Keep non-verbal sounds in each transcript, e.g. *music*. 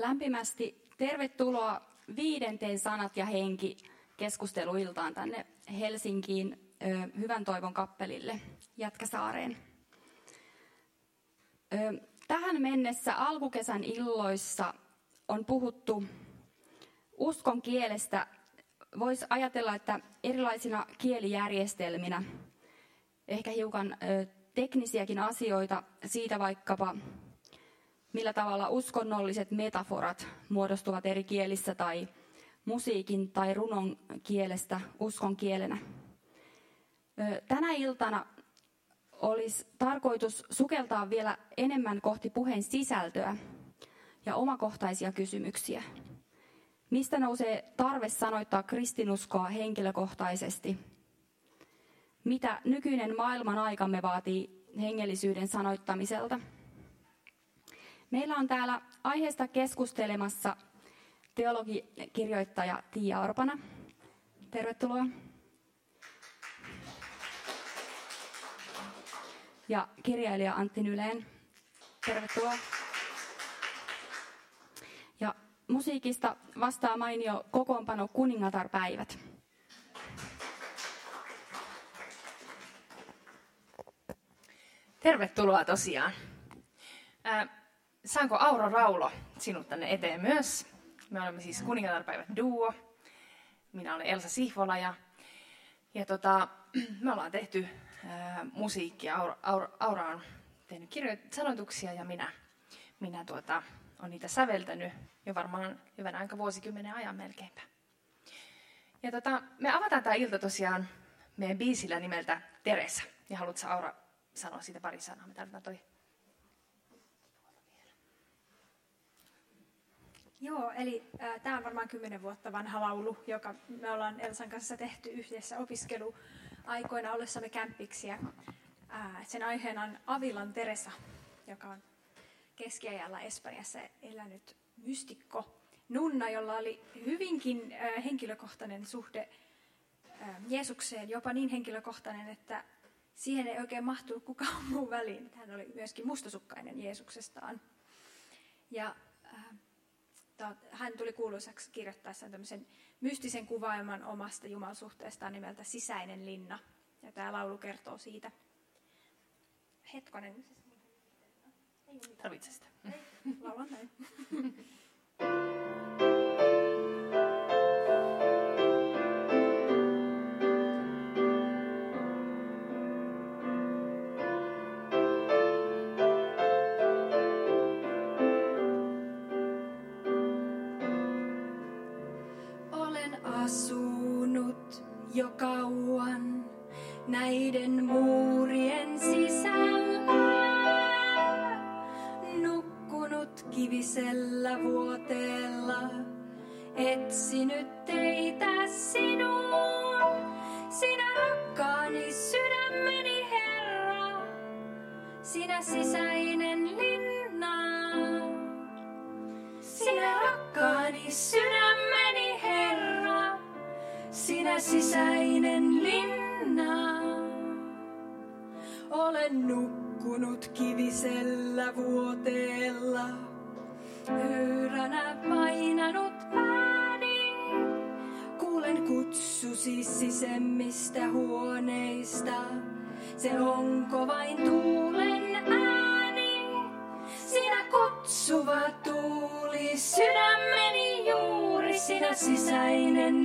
lämpimästi tervetuloa viidenteen Sanat ja henki keskusteluiltaan tänne Helsinkiin Hyvän toivon kappelille Jätkäsaareen. Tähän mennessä alkukesän illoissa on puhuttu uskon kielestä. Voisi ajatella, että erilaisina kielijärjestelminä, ehkä hiukan teknisiäkin asioita siitä vaikkapa, millä tavalla uskonnolliset metaforat muodostuvat eri kielissä tai musiikin tai runon kielestä uskon kielenä. Tänä iltana olisi tarkoitus sukeltaa vielä enemmän kohti puheen sisältöä ja omakohtaisia kysymyksiä. Mistä nousee tarve sanoittaa kristinuskoa henkilökohtaisesti? Mitä nykyinen maailman aikamme vaatii hengellisyyden sanoittamiselta? Meillä on täällä aiheesta keskustelemassa teologikirjoittaja Tiia Orpana. Tervetuloa. Ja kirjailija Antti Nyleen. Tervetuloa. Ja musiikista vastaa mainio kokoonpano Kuningatarpäivät. Tervetuloa tosiaan. Saanko Auro Raulo sinut tänne eteen myös? Me olemme siis kuningatarpäivät duo. Minä olen Elsa Sihvola ja, ja tota, *clears throat* me ollaan tehty ää, musiikkia. Aura, Aura, Aura on tehnyt kirjoit- ja minä, minä tuota, on niitä säveltänyt jo varmaan hyvän aika vuosikymmenen ajan melkeinpä. Ja tota, me avataan tämä ilta tosiaan meidän biisillä nimeltä Teresa. Ja haluatko Aura sanoa siitä pari sanaa? Me tarvitaan toi Joo, eli äh, tämä on varmaan kymmenen vuotta vanha laulu, joka me ollaan Elsan kanssa tehty yhdessä opiskeluaikoina ollessamme kämppiksiä. Äh, sen aiheena on Avilan Teresa, joka on keskiajalla Espanjassa elänyt mystikko nunna, jolla oli hyvinkin äh, henkilökohtainen suhde äh, Jeesukseen, jopa niin henkilökohtainen, että siihen ei oikein mahtunut kukaan muu väliin. Hän oli myöskin mustasukkainen Jeesuksestaan. Ja äh, hän tuli kuuluisaksi kirjoittaessaan tämmöisen mystisen kuvaiman omasta jumalsuhteestaan nimeltä Sisäinen linna. Ja tämä laulu kertoo siitä. Hetkonen. Tarvitse sitä. Laulan näin. *laughs* näiden muurien sisällä. Nukkunut kivisellä vuoteella, etsinyt juuri, sinä sisäinen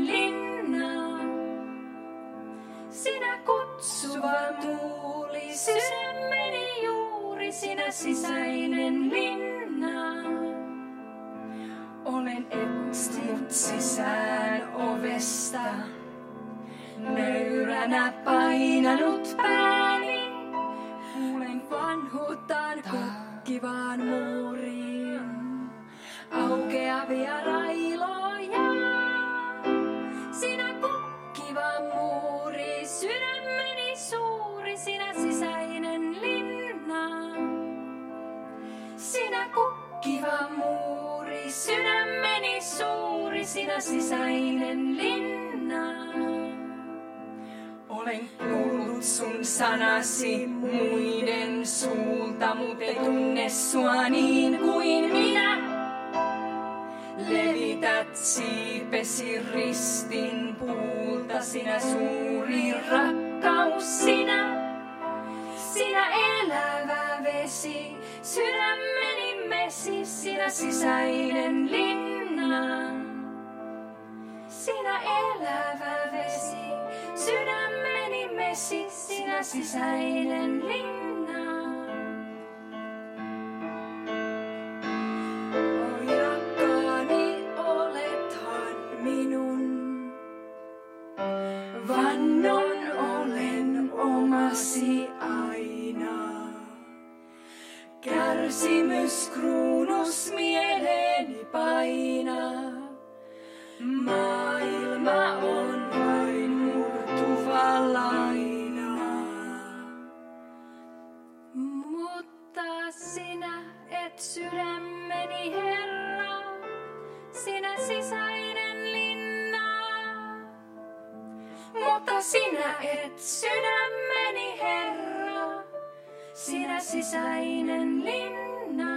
sanasi muiden suulta, mutta ei tunne sua niin kuin minä. Levität siipesi ristin puulta, sinä suuri rakkaus, sinä, sinä elävä vesi, sydämeni mesi, sinä sisäinen linna. Mesi, sinä sisäinen linna. Sydämeni Herra, sinä sisäinen linna. Mutta sinä et sydämeni Herra, sinä sisäinen linna.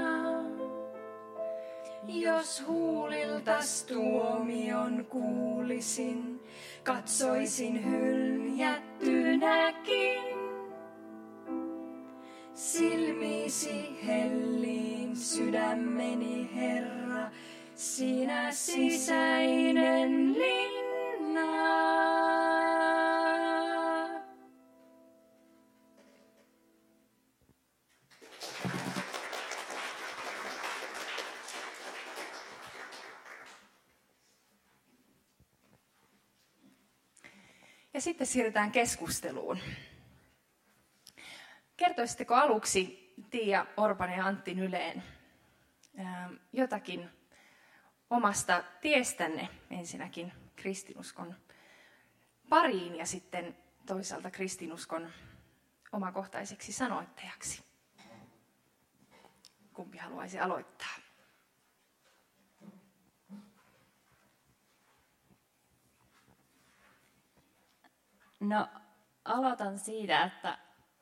Jos huuliltas tuomion kuulisin, katsoisin hyljättynäkin. Silmiisi helliin sydämeni Herra, sinä sisäinen linna. Ja sitten siirrytään keskusteluun. Kertoisitteko aluksi Tiia Orpan ja Antti Nyleen jotakin omasta tiestänne ensinnäkin kristinuskon pariin ja sitten toisaalta kristinuskon omakohtaiseksi sanoittajaksi? Kumpi haluaisi aloittaa? No, aloitan siitä, että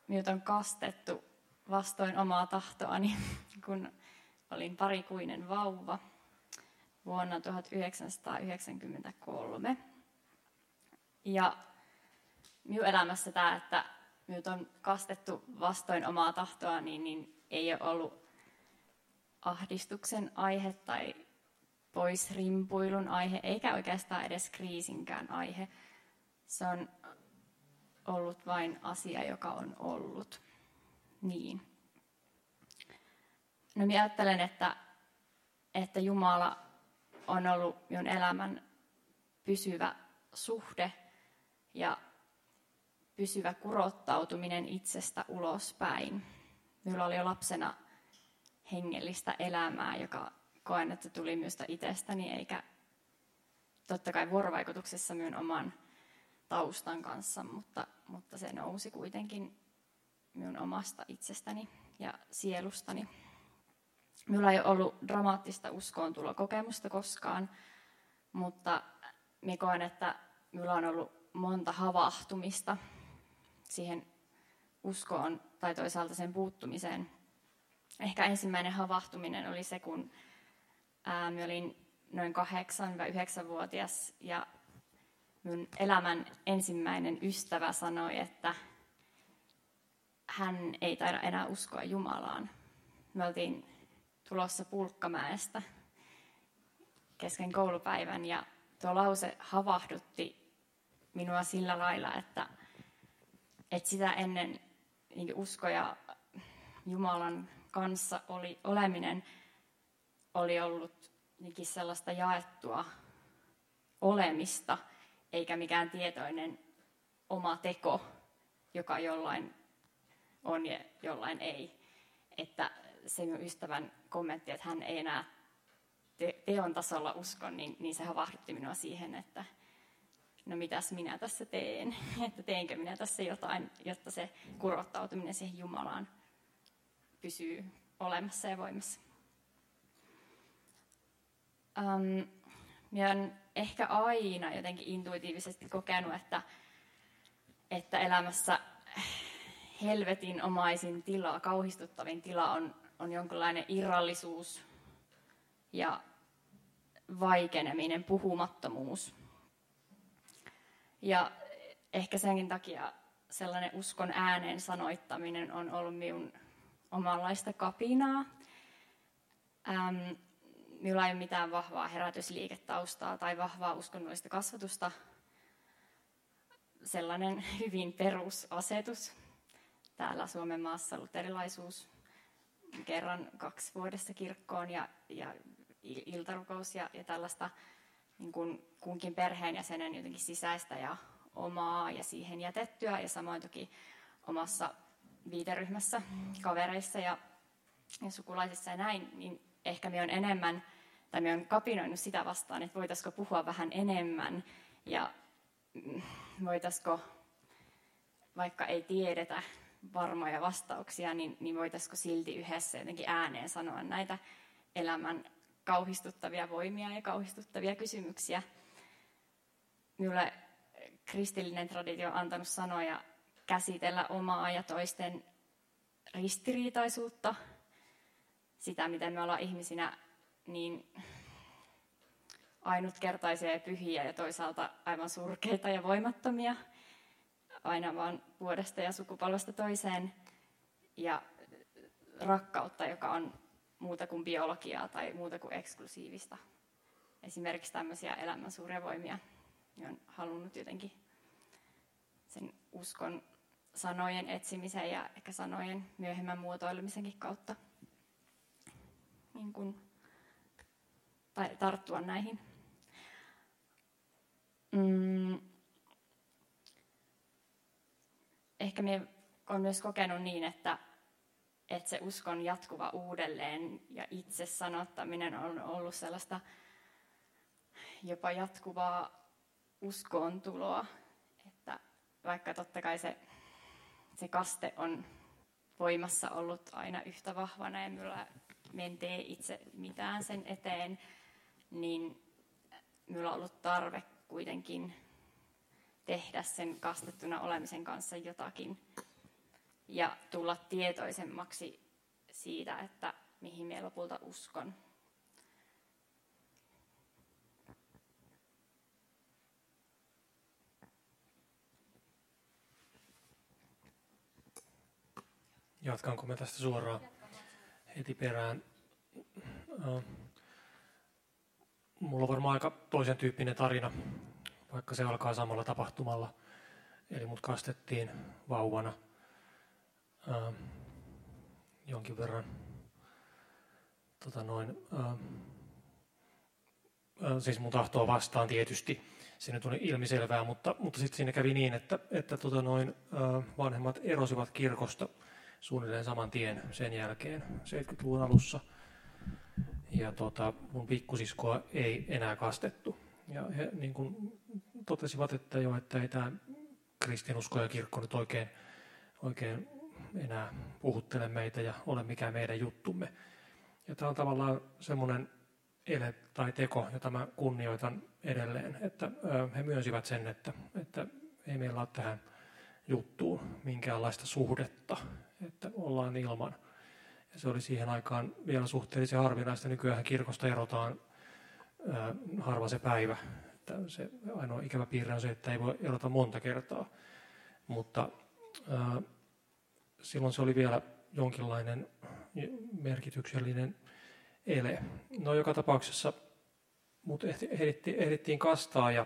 minut on kastettu vastoin omaa tahtoani, *laughs* kun olin parikuinen vauva vuonna 1993. Ja minun elämässä tämä, että minut on kastettu vastoin omaa tahtoa, niin, niin ei ole ollut ahdistuksen aihe tai pois rimpuilun aihe, eikä oikeastaan edes kriisinkään aihe. Se on ollut vain asia, joka on ollut. Niin. No minä ajattelen, että, että Jumala on ollut minun elämän pysyvä suhde ja pysyvä kurottautuminen itsestä ulospäin. Minulla oli jo lapsena hengellistä elämää, joka koen, että tuli myös itsestäni, eikä totta kai vuorovaikutuksessa minun oman taustan kanssa, mutta, mutta se nousi kuitenkin minun omasta itsestäni ja sielustani. Minulla ei ollut dramaattista uskoontulokokemusta koskaan, mutta minä koen, että minulla on ollut monta havahtumista siihen uskoon tai toisaalta sen puuttumiseen. Ehkä ensimmäinen havahtuminen oli se, kun ää, minä olin noin 8-9-vuotias ja mun elämän ensimmäinen ystävä sanoi, että hän ei taida enää uskoa Jumalaan. Me oltiin tulossa Pulkkamäestä kesken koulupäivän ja tuo lause havahdutti minua sillä lailla, että, että sitä ennen niin usko ja Jumalan kanssa oli, oleminen oli ollut sellaista jaettua olemista, eikä mikään tietoinen oma teko, joka jollain on ja jollain ei. Että se minun ystävän kommentti, että hän ei enää te- teon tasolla usko, niin, niin se havahdutti minua siihen, että no mitäs minä tässä teen, *laughs* että teenkö minä tässä jotain, jotta se kurottautuminen siihen Jumalaan pysyy olemassa ja voimassa. Um, minä olen ehkä aina jotenkin intuitiivisesti kokenut, että, että elämässä helvetin omaisin tila, kauhistuttavin tila on, on jonkinlainen irrallisuus ja vaikeneminen, puhumattomuus. Ja ehkä senkin takia sellainen uskon ääneen sanoittaminen on ollut minun omanlaista kapinaa. Ähm, minulla ei ole mitään vahvaa herätysliiketaustaa tai vahvaa uskonnollista kasvatusta. Sellainen *laughs* hyvin perusasetus. Täällä Suomen maassa luterilaisuus kerran kaksi vuodessa kirkkoon ja, ja iltarukous ja, ja tällaista niin kuin kunkin perheenjäsenen jotenkin sisäistä ja omaa ja siihen jätettyä ja samoin toki omassa viiteryhmässä, kavereissa ja, ja sukulaisissa ja näin, niin ehkä me on enemmän, tai me on kapinoinut sitä vastaan, että voitaisiko puhua vähän enemmän ja mm, voitaisiko, vaikka ei tiedetä varmoja vastauksia, niin, niin voitaisiko silti yhdessä jotenkin ääneen sanoa näitä elämän kauhistuttavia voimia ja kauhistuttavia kysymyksiä. Minulle kristillinen traditio on antanut sanoja käsitellä omaa ja toisten ristiriitaisuutta, sitä miten me ollaan ihmisinä niin ainutkertaisia ja pyhiä ja toisaalta aivan surkeita ja voimattomia, aina vaan vuodesta ja sukupolvesta toiseen, ja rakkautta, joka on muuta kuin biologiaa tai muuta kuin eksklusiivista. Esimerkiksi tämmöisiä elämän suuria voimia on halunnut jotenkin sen uskon sanojen etsimisen ja ehkä sanojen myöhemmän muotoilemisenkin kautta niin kuin, tai tarttua näihin. Mm. Ehkä me on myös kokenut niin, että, että se uskon jatkuva uudelleen ja itse sanottaminen on ollut sellaista jopa jatkuvaa uskoon tuloa, että vaikka totta kai se, se kaste on voimassa ollut aina yhtä vahvana ja minulla mentee itse mitään sen eteen, niin minulla on ollut tarve kuitenkin tehdä sen kastettuna olemisen kanssa jotakin ja tulla tietoisemmaksi siitä, että mihin minä lopulta uskon. Jatkanko me tästä suoraan heti perään? Mulla on varmaan aika toisen tyyppinen tarina, vaikka se alkaa samalla tapahtumalla. Eli mut kastettiin vauvana jonkin verran tota noin, siis mun tahtoa vastaan tietysti. Se nyt oli ilmiselvää, mutta, mutta sitten siinä kävi niin, että, että tota noin, vanhemmat erosivat kirkosta – suunnilleen saman tien sen jälkeen 70-luvun alussa. Ja tota, mun pikkusiskoa ei enää kastettu. Ja he niin kuin totesivat, että jo, että ei tämä kristinusko ja kirkko nyt oikein, oikein enää puhuttele meitä ja ole mikään meidän juttumme. Ja tämä on tavallaan semmoinen ele tai teko, jota mä kunnioitan edelleen, että he myönsivät sen, että, että ei meillä ole tähän juttuun minkäänlaista suhdetta että ollaan ilman. Ja se oli siihen aikaan vielä suhteellisen harvinaista. Nykyään kirkosta erotaan harva se päivä. Että se ainoa ikävä piirre on se, että ei voi erota monta kertaa. Mutta ää, silloin se oli vielä jonkinlainen merkityksellinen ele. No joka tapauksessa mut ehdittiin, ehdittiin kastaa ja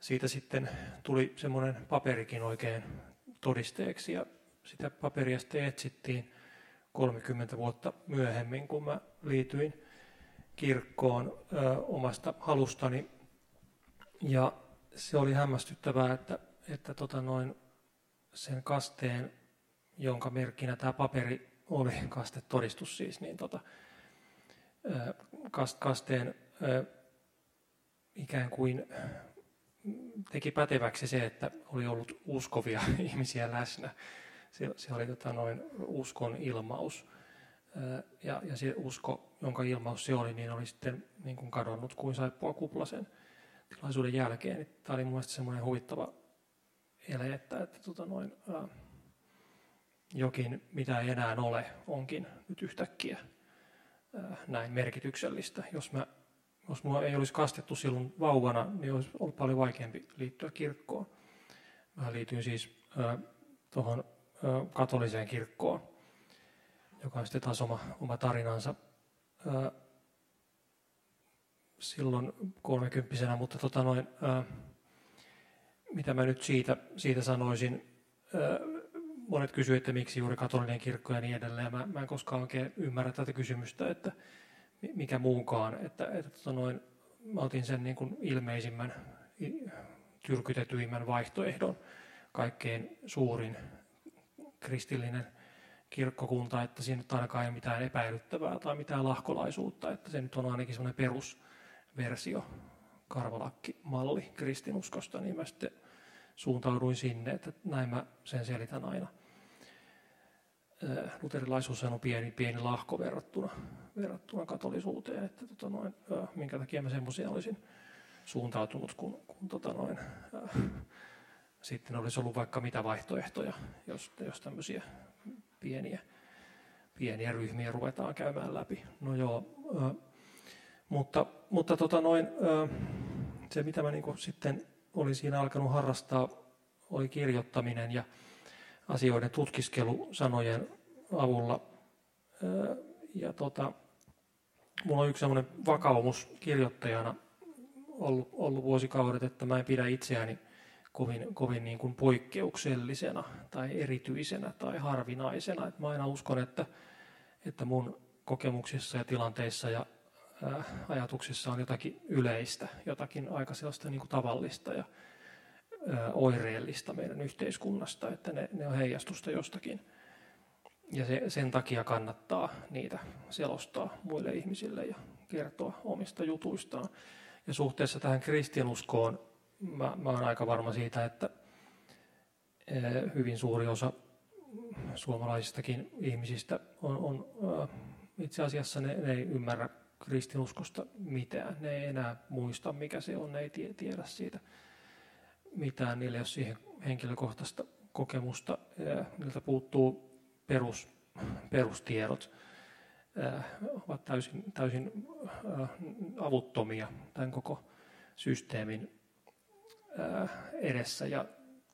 siitä sitten tuli semmoinen paperikin oikein todisteeksi. Ja sitä paperia sitten etsittiin 30 vuotta myöhemmin, kun mä liityin kirkkoon ö, omasta halustani. Ja se oli hämmästyttävää, että, että tota noin sen kasteen, jonka merkkinä tämä paperi oli, *laughs* kastetodistus siis, niin tota, kast, kasteen ö, ikään kuin teki päteväksi se, että oli ollut uskovia *laughs* ihmisiä läsnä se, se oli tota noin uskon ilmaus. Ja, ja se usko, jonka ilmaus se oli, niin oli sitten niin kuin kadonnut kuin saippua kuplasen tilaisuuden jälkeen. Tämä oli mielestäni semmoinen huvittava ele, että, että tota noin, ää, jokin, mitä ei enää ole, onkin nyt yhtäkkiä ää, näin merkityksellistä. Jos mä jos mua ei olisi kastettu silloin vauvana, niin olisi ollut paljon vaikeampi liittyä kirkkoon. Mä liityin siis tuohon katoliseen kirkkoon, joka on sitten taas oma, oma tarinansa. Ö, silloin kolmekymppisenä, mutta tota noin, ö, mitä mä nyt siitä, siitä sanoisin, ö, monet kysyivät, että miksi juuri katolinen kirkko ja niin edelleen. Mä, mä en koskaan oikein ymmärrä tätä kysymystä, että mikä muunkaan. Että, että tota noin, mä otin sen niin kuin ilmeisimmän, tyrkytetyimmän vaihtoehdon, kaikkein suurin kristillinen kirkkokunta, että siinä nyt ainakaan ei ole mitään epäilyttävää tai mitään lahkolaisuutta, että se nyt on ainakin semmoinen perusversio, karvalakkimalli kristinuskosta, niin mä sitten suuntauduin sinne, että näin mä sen selitän aina. Luterilaisuus on pieni, pieni lahko verrattuna, verrattuna katolisuuteen, että tota noin, minkä takia mä semmoisia olisin suuntautunut, kun, kun tota noin, äh, sitten olisi ollut vaikka mitä vaihtoehtoja, jos, jos tämmöisiä pieniä, pieniä ryhmiä ruvetaan käymään läpi. No joo, äh, mutta, mutta tota noin, äh, se mitä mä niin sitten olin siinä alkanut harrastaa, oli kirjoittaminen ja asioiden tutkiskelu sanojen avulla. Ja tota, mulla on yksi sellainen vakaumus kirjoittajana ollut, ollut vuosikaudet, että mä en pidä itseäni kovin, kovin niin kuin poikkeuksellisena tai erityisenä tai harvinaisena. Et mä aina uskon, että, että mun kokemuksissa ja tilanteissa ja ää, ajatuksissa on jotakin yleistä, jotakin aika sellaista niin kuin tavallista ja ää, oireellista meidän yhteiskunnasta, että ne, ne on heijastusta jostakin. Ja se, sen takia kannattaa niitä selostaa muille ihmisille ja kertoa omista jutuistaan. Ja suhteessa tähän kristianuskoon mä, mä olen aika varma siitä, että eh, hyvin suuri osa suomalaisistakin ihmisistä on, on eh, itse asiassa ne, ne ei ymmärrä kristinuskosta mitään. Ne ei enää muista, mikä se on, ne ei tiedä siitä mitään. Niillä ei ole siihen henkilökohtaista kokemusta. Eh, niiltä puuttuu perus, perustiedot. Ovat täysin, täysin avuttomia tämän koko systeemin edessä ja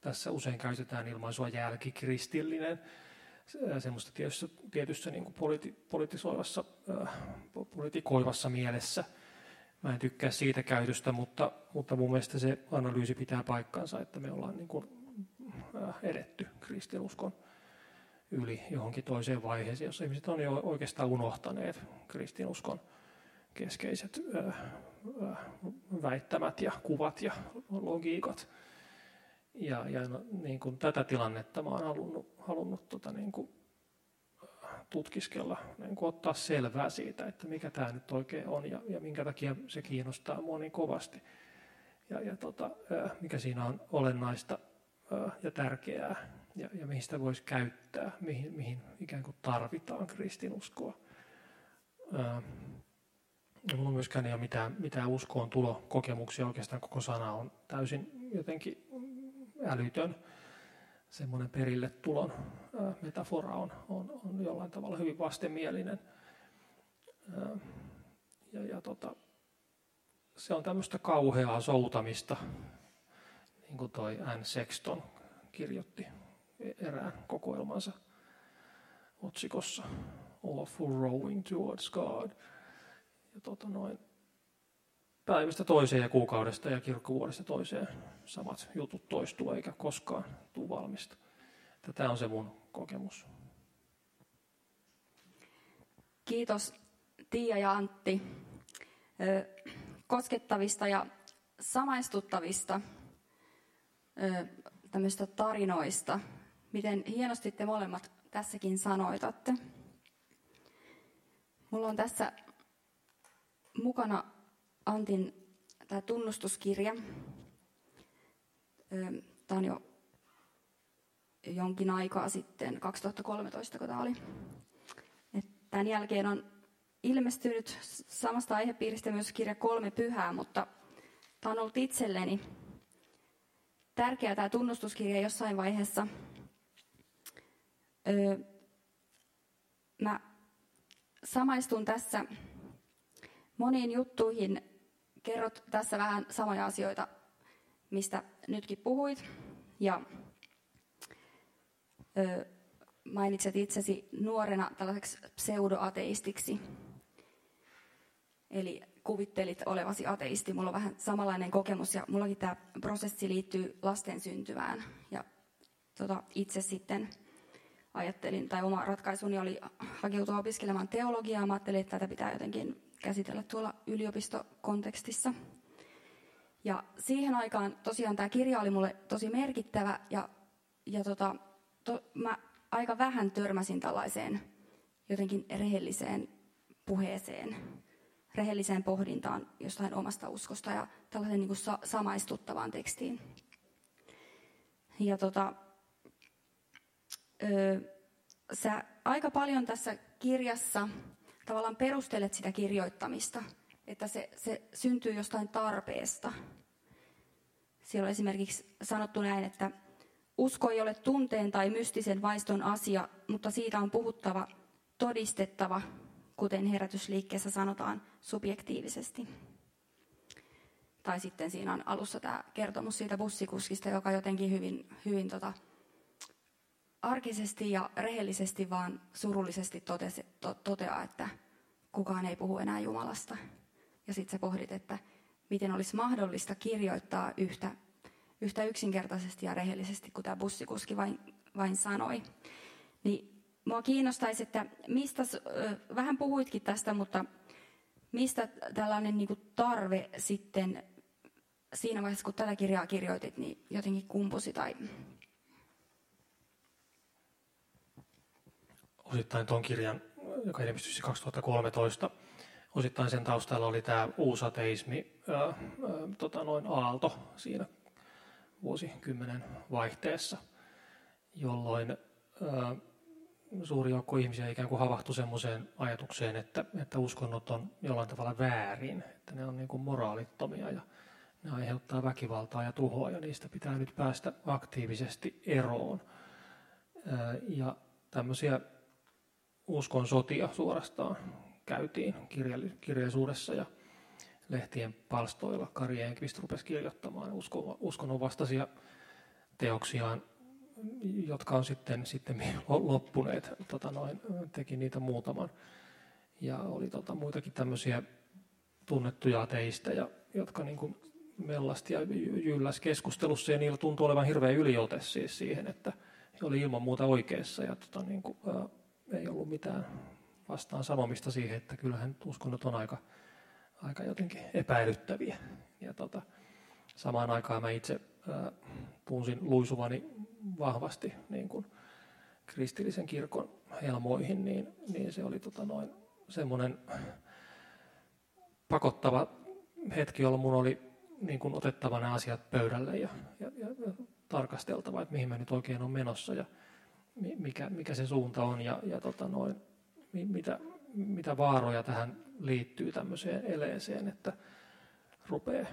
tässä usein käytetään ilmaisua jälkikristillinen semmoista tietyssä, tietyssä niin kuin politi, politikoivassa mielessä. Mä en tykkää siitä käytöstä, mutta, mutta mun mielestä se analyysi pitää paikkansa, että me ollaan niin kuin, edetty kristinuskon yli johonkin toiseen vaiheeseen, jossa ihmiset on jo oikeastaan unohtaneet kristinuskon keskeiset väittämät ja kuvat ja logiikat. Ja, ja no, niin kuin tätä tilannetta mä olen halunnut, halunnut tota, niin kuin, tutkiskella, niin kuin ottaa selvää siitä, että mikä tämä nyt oikein on ja, ja minkä takia se kiinnostaa mua niin kovasti. Ja, ja tota, mikä siinä on olennaista ja tärkeää ja, ja mihin sitä voisi käyttää, mihin, mihin ikään kuin tarvitaan kristinuskoa. Minulla myöskään ei ole mitään, mitään uskoon tulokokemuksia. Oikeastaan koko sana on täysin jotenkin älytön. Semmoinen perille tulon metafora on, on, on jollain tavalla hyvin vastenmielinen. Ja, ja tota, se on tämmöistä kauheaa soutamista, niin kuin toi Anne Sexton kirjoitti erään kokoelmansa otsikossa Awful Rowing Towards God – ja tota noin, päivästä toiseen ja kuukaudesta ja kirkkovuodesta toiseen samat jutut toistuu eikä koskaan tule valmista. Tämä on se mun kokemus. Kiitos Tiia ja Antti koskettavista ja samaistuttavista tämmöistä tarinoista. Miten hienosti te molemmat tässäkin sanoitatte. Mulla on tässä mukana Antin tämä tunnustuskirja. Tämä on jo jonkin aikaa sitten, 2013 kun tämä oli. Tämän jälkeen on ilmestynyt samasta aihepiiristä myös kirja Kolme pyhää, mutta tämä on ollut itselleni tärkeä tämä tunnustuskirja jossain vaiheessa. Mä samaistun tässä moniin juttuihin, kerrot tässä vähän samoja asioita, mistä nytkin puhuit. Ja ö, mainitset itsesi nuorena tällaiseksi pseudoateistiksi. Eli kuvittelit olevasi ateisti. Mulla on vähän samanlainen kokemus ja mullakin tämä prosessi liittyy lasten syntyvään. Ja tota, itse sitten ajattelin, tai oma ratkaisuni oli hakeutua opiskelemaan teologiaa. Mä ajattelin, että tätä pitää jotenkin käsitellä tuolla yliopistokontekstissa. Ja siihen aikaan tosiaan tämä kirja oli mulle tosi merkittävä ja, ja tota, to, mä aika vähän törmäsin tällaiseen jotenkin rehelliseen puheeseen, rehelliseen pohdintaan jostain omasta uskosta ja tällaiseen niin kuin sa- samaistuttavaan tekstiin. Ja tota, ö, sä aika paljon tässä kirjassa tavallaan perustelet sitä kirjoittamista, että se, se syntyy jostain tarpeesta. Siellä on esimerkiksi sanottu näin, että usko ei ole tunteen tai mystisen vaiston asia, mutta siitä on puhuttava, todistettava, kuten herätysliikkeessä sanotaan, subjektiivisesti. Tai sitten siinä on alussa tämä kertomus siitä bussikuskista, joka jotenkin hyvin, hyvin tota, arkisesti ja rehellisesti vaan surullisesti totesi, to, toteaa, että kukaan ei puhu enää Jumalasta. Ja sitten sä pohdit, että miten olisi mahdollista kirjoittaa yhtä, yhtä yksinkertaisesti ja rehellisesti, kuin tämä bussikuski vain, vain sanoi. Niin mua kiinnostaisi, että mistä, vähän puhuitkin tästä, mutta mistä tällainen niin tarve sitten siinä vaiheessa, kun tätä kirjaa kirjoitit, niin jotenkin kumpusi tai osittain tuon kirjan, joka ilmestyi 2013, osittain sen taustalla oli tämä uusateismi, ää, ää, tota noin aalto siinä vuosikymmenen vaihteessa, jolloin ää, suuri joukko ihmisiä ikään kuin havahtui semmoiseen ajatukseen, että, että uskonnot on jollain tavalla väärin, että ne on niin kuin moraalittomia ja ne aiheuttaa väkivaltaa ja tuhoa ja niistä pitää nyt päästä aktiivisesti eroon. Ja tämmöisiä uskon sotia suorastaan käytiin kirjallisuudessa ja lehtien palstoilla. Kari Enqvist rupesi kirjoittamaan vastaisia teoksiaan, jotka on sitten, sitten loppuneet. Tota noin, teki niitä muutaman. Ja oli tota, muitakin tämmöisiä tunnettuja ateista, jotka niin kuin mellasti ja jylläs keskustelussa ja niillä tuntui olevan hirveä yliote siis siihen, että he oli ilman muuta oikeassa ja tota, niin kuin, ei ollut mitään vastaan sanomista siihen, että kyllähän uskonnot on aika, aika jotenkin epäilyttäviä. Ja tota, samaan aikaan mä itse ää, tunsin luisuvani vahvasti niin kuin kristillisen kirkon helmoihin, niin, niin se oli tota noin semmoinen pakottava hetki, jolloin mun oli niin kuin otettava ne asiat pöydälle ja, ja, ja, ja tarkasteltava, että mihin mä nyt oikein on menossa. Ja, mikä, mikä se suunta on ja, ja tota noin, mitä, mitä vaaroja tähän liittyy tämmöiseen eleeseen, että rupeaa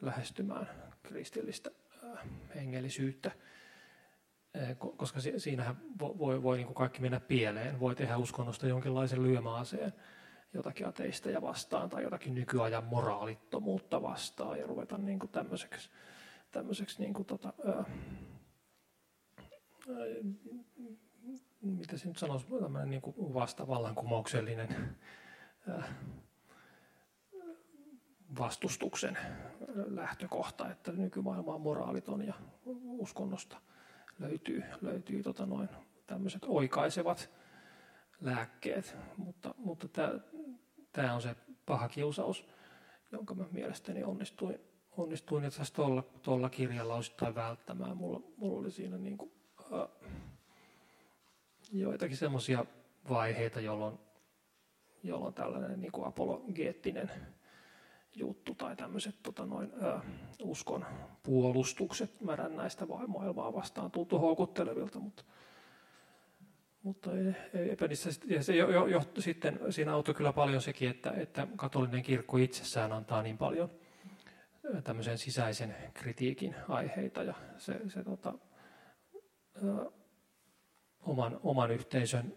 lähestymään kristillistä äh, hengellisyyttä. Äh, koska siinähän voi, voi, voi niin kaikki mennä pieleen. Voi tehdä uskonnosta jonkinlaisen lyömäaseen jotakin ateisteja vastaan tai jotakin nykyajan moraalittomuutta vastaan ja ruveta niin kuin tämmöiseksi, tämmöiseksi niin kuin tota, äh, mitä se nyt sanoisi, tämmöinen niin kuin vastavallankumouksellinen vastustuksen lähtökohta, että nykymaailma on moraaliton ja uskonnosta löytyy, löytyy tota noin, tämmöiset oikaisevat lääkkeet, mutta, mutta tämä on se paha kiusaus, jonka mä mielestäni onnistuin, onnistuin itse asiassa tuolla kirjalla osittain välttämään. Mulla, mulla oli siinä niin kuin joitakin semmoisia vaiheita, jolloin, jolloin tällainen niin kuin apologeettinen juttu tai tämmöiset tota noin, ö, uskon puolustukset. Märännäistä maailmaa vastaan tuntu houkuttelevilta, mutta, mutta ei, eipä niissä, ja se jo, jo, jo, sitten siinä auttoi kyllä paljon sekin, että, että katolinen kirkko itsessään antaa niin paljon tämmöisen sisäisen kritiikin aiheita ja se, se tota, oman, oman yhteisön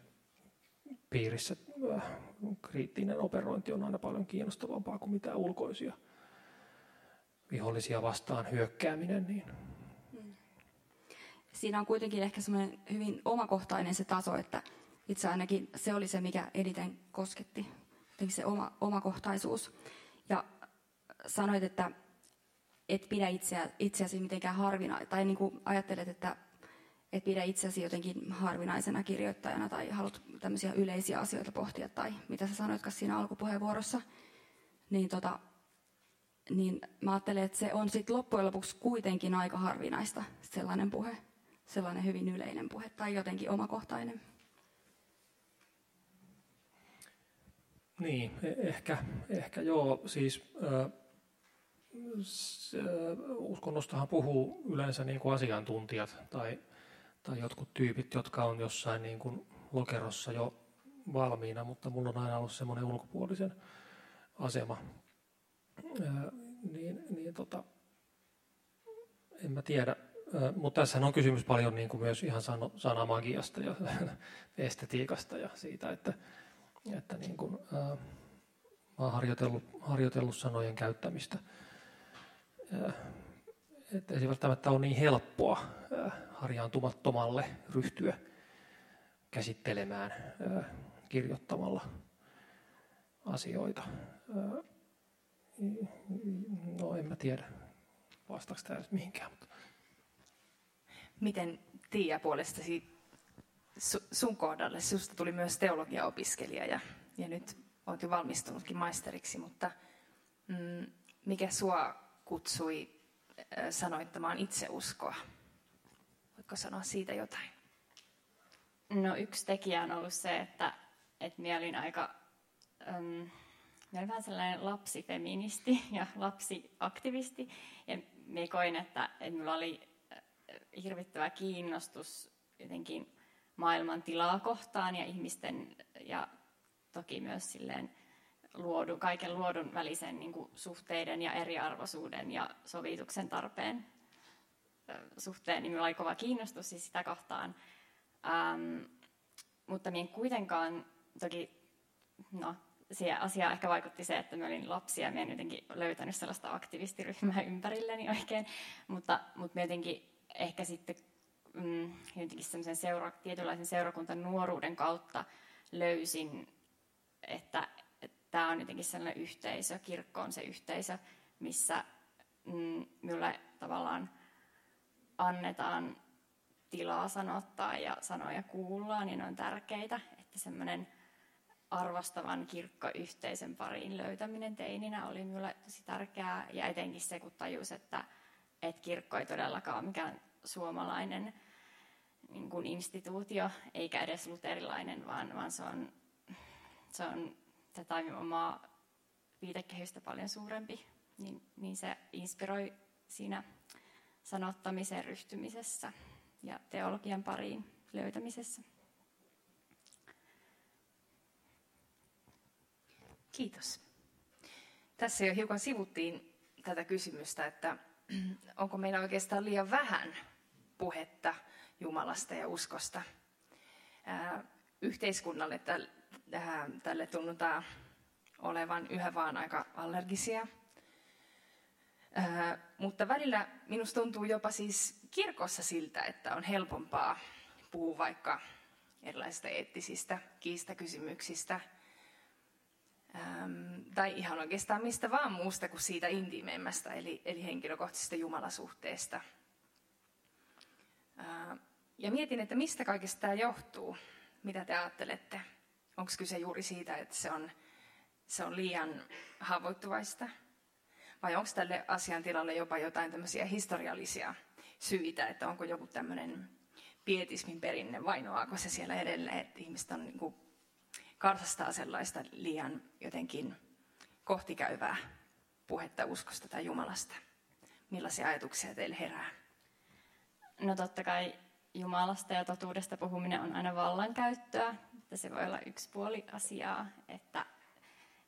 piirissä kriittinen operointi on aina paljon kiinnostavampaa kuin mitään ulkoisia vihollisia vastaan hyökkääminen. Niin. Siinä on kuitenkin ehkä semmoinen hyvin omakohtainen se taso, että itse ainakin se oli se, mikä eniten kosketti, se oma, omakohtaisuus. Ja sanoit, että et pidä itseä, itseäsi mitenkään harvinaisena, tai niin kuin ajattelet, että et pidä itseäsi jotenkin harvinaisena kirjoittajana tai haluat tämmöisiä yleisiä asioita pohtia, tai mitä sä sanoitkaan siinä alkupuheenvuorossa, niin, tota, niin mä ajattelen, että se on sitten loppujen lopuksi kuitenkin aika harvinaista sellainen puhe, sellainen hyvin yleinen puhe tai jotenkin omakohtainen. Niin, e- ehkä, ehkä joo, siis äh, uskonnostahan puhuu yleensä niin kuin asiantuntijat tai, tai jotkut tyypit, jotka on jossain niin kuin lokerossa jo valmiina, mutta mulla on aina ollut semmoinen ulkopuolisen asema. Ää, niin, niin tota, en mä tiedä, mutta tässä on kysymys paljon niin kuin myös ihan sano, sanamagiasta ja *laughs* estetiikasta ja siitä, että, että niin kuin, ää, mä oon harjoitellut, harjoitellut sanojen käyttämistä – että ei välttämättä ole niin helppoa harjaantumattomalle ryhtyä käsittelemään kirjoittamalla asioita. No en mä tiedä, vastaako tämä mihinkään. Mutta. Miten Tiia puolestasi sun kohdalle, susta tuli myös teologiaopiskelija ja, ja nyt olet jo valmistunutkin maisteriksi, mutta mm, mikä sua kutsui sanoittamaan itseuskoa. Voitko sanoa siitä jotain? No yksi tekijä on ollut se, että, että minä olin aika, ähm, minä olin vähän sellainen lapsifeministi *laughs* ja lapsiaktivisti. Ja minä koin, että, että minulla oli hirvittävä kiinnostus jotenkin maailman tilaa kohtaan ja ihmisten ja toki myös silleen luodun, kaiken luodun välisen niin kuin, suhteiden ja eriarvoisuuden ja sovituksen tarpeen suhteen, niin minulla oli kova kiinnostus siis sitä kohtaan. Ähm, mutta minä kuitenkaan, toki, no, siihen asiaan ehkä vaikutti se, että minä olin lapsi ja minä en jotenkin löytänyt sellaista aktivistiryhmää *laughs* ympärilleni oikein, mutta, mutta minä jotenkin ehkä sitten mm, jotenkin semmoisen seura, tietynlaisen seurakuntan nuoruuden kautta löysin, että, tämä on jotenkin sellainen yhteisö, kirkko on se yhteisö, missä mm, minulle tavallaan annetaan tilaa sanottaa ja sanoja kuullaan, niin on tärkeitä, että semmoinen arvostavan kirkkoyhteisön pariin löytäminen teininä oli minulle tosi tärkeää, ja etenkin se, kun tajus, että, että kirkko ei todellakaan ole mikään suomalainen niin kuin instituutio, eikä edes luterilainen, vaan, vaan se on, se on tätä omaa viitekehystä paljon suurempi, niin, niin se inspiroi siinä sanottamisen ryhtymisessä ja teologian pariin löytämisessä. Kiitos. Tässä jo hiukan sivuttiin tätä kysymystä, että onko meillä oikeastaan liian vähän puhetta Jumalasta ja uskosta. yhteiskunnalle tälle tunnutaan olevan yhä vaan aika allergisia. Ää, mutta välillä minusta tuntuu jopa siis kirkossa siltä, että on helpompaa puhua vaikka erilaisista eettisistä kiistakysymyksistä, äm, tai ihan oikeastaan mistä vaan muusta kuin siitä intiimeimmästä, eli, eli henkilökohtaisesta jumalasuhteesta. Ää, ja mietin, että mistä kaikesta tämä johtuu, mitä te ajattelette. Onko kyse juuri siitä, että se on, se on liian haavoittuvaista? Vai onko tälle asiantilalle jopa jotain tämmöisiä historiallisia syitä, että onko joku tämmöinen pietismin perinne, vainoaako se siellä edelleen, että ihmiset on niin kuin, karsastaa sellaista liian jotenkin kohtikäyvää puhetta uskosta tai Jumalasta. Millaisia ajatuksia teille herää? No totta kai Jumalasta ja totuudesta puhuminen on aina vallankäyttöä, että se voi olla yksi puoli asiaa, että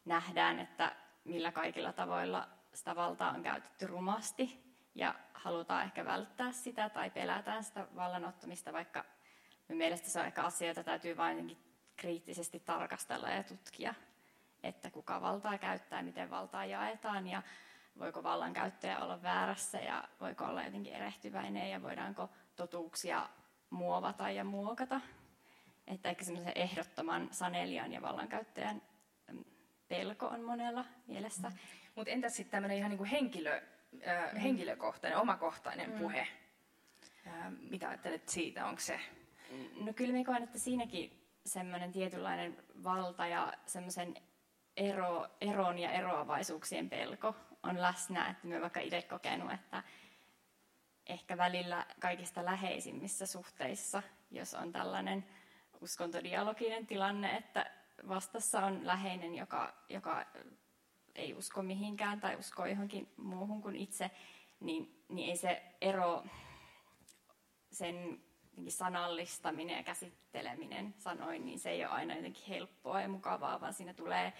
nähdään, että millä kaikilla tavoilla sitä valtaa on käytetty rumasti ja halutaan ehkä välttää sitä tai pelätään sitä vallanottamista, vaikka mielestä se on ehkä asia, jota täytyy vain kriittisesti tarkastella ja tutkia, että kuka valtaa käyttää, miten valtaa jaetaan ja voiko vallankäyttäjä olla väärässä ja voiko olla jotenkin erehtyväinen ja voidaanko totuuksia muovata ja muokata. Että ehkä semmoisen ehdottoman sanelijan ja vallankäyttäjän mm, pelko on monella mielessä. Mutta entäs sitten tämmöinen ihan niinku henkilö, äh, mm. henkilökohtainen, omakohtainen mm. puhe? Äh, mitä ajattelet siitä, onko se? No kyllä mä koen, että siinäkin semmoinen tietynlainen valta ja semmoisen ero, eron ja eroavaisuuksien pelko on läsnä, että mä vaikka itse kokenut, että ehkä välillä kaikista läheisimmissä suhteissa, jos on tällainen uskontodialoginen tilanne, että vastassa on läheinen, joka, joka ei usko mihinkään tai uskoo johonkin muuhun kuin itse, niin, niin ei se ero sen sanallistaminen ja käsitteleminen sanoin, niin se ei ole aina jotenkin helppoa ja mukavaa, vaan siinä tulee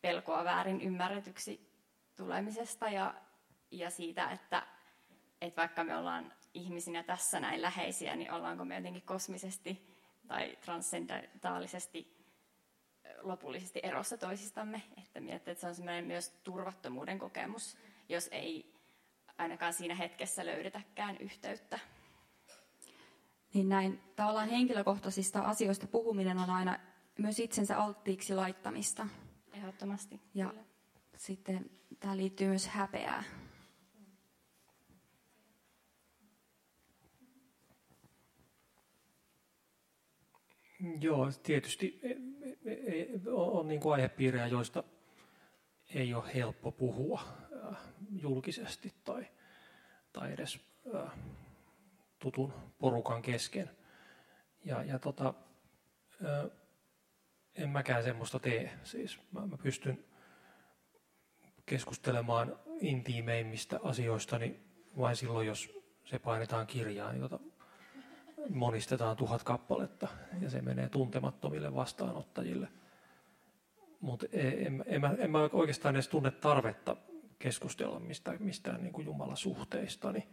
pelkoa väärin ymmärretyksi tulemisesta ja, ja siitä, että, että vaikka me ollaan ihmisinä tässä näin läheisiä, niin ollaanko me jotenkin kosmisesti tai transcendentaalisesti lopullisesti erossa toisistamme. Että miettii, että se on semmoinen myös turvattomuuden kokemus, jos ei ainakaan siinä hetkessä löydetäkään yhteyttä. Niin näin tavallaan henkilökohtaisista asioista puhuminen on aina myös itsensä alttiiksi laittamista. Ehdottomasti. Ja kyllä. sitten tämä liittyy myös häpeään. Joo, tietysti e, e, e, on niin kuin aihepiirejä, joista ei ole helppo puhua julkisesti tai, tai edes tutun porukan kesken. Ja, ja tota, en mäkään semmoista tee. Siis mä, mä pystyn keskustelemaan intiimeimmistä asioistani vain silloin, jos se painetaan kirjaan, jota monistetaan tuhat kappaletta ja se menee tuntemattomille vastaanottajille. Mutta en, en, mä, en mä oikeastaan edes tunne tarvetta keskustella mistään, mistään niin kuin Jumalasuhteistani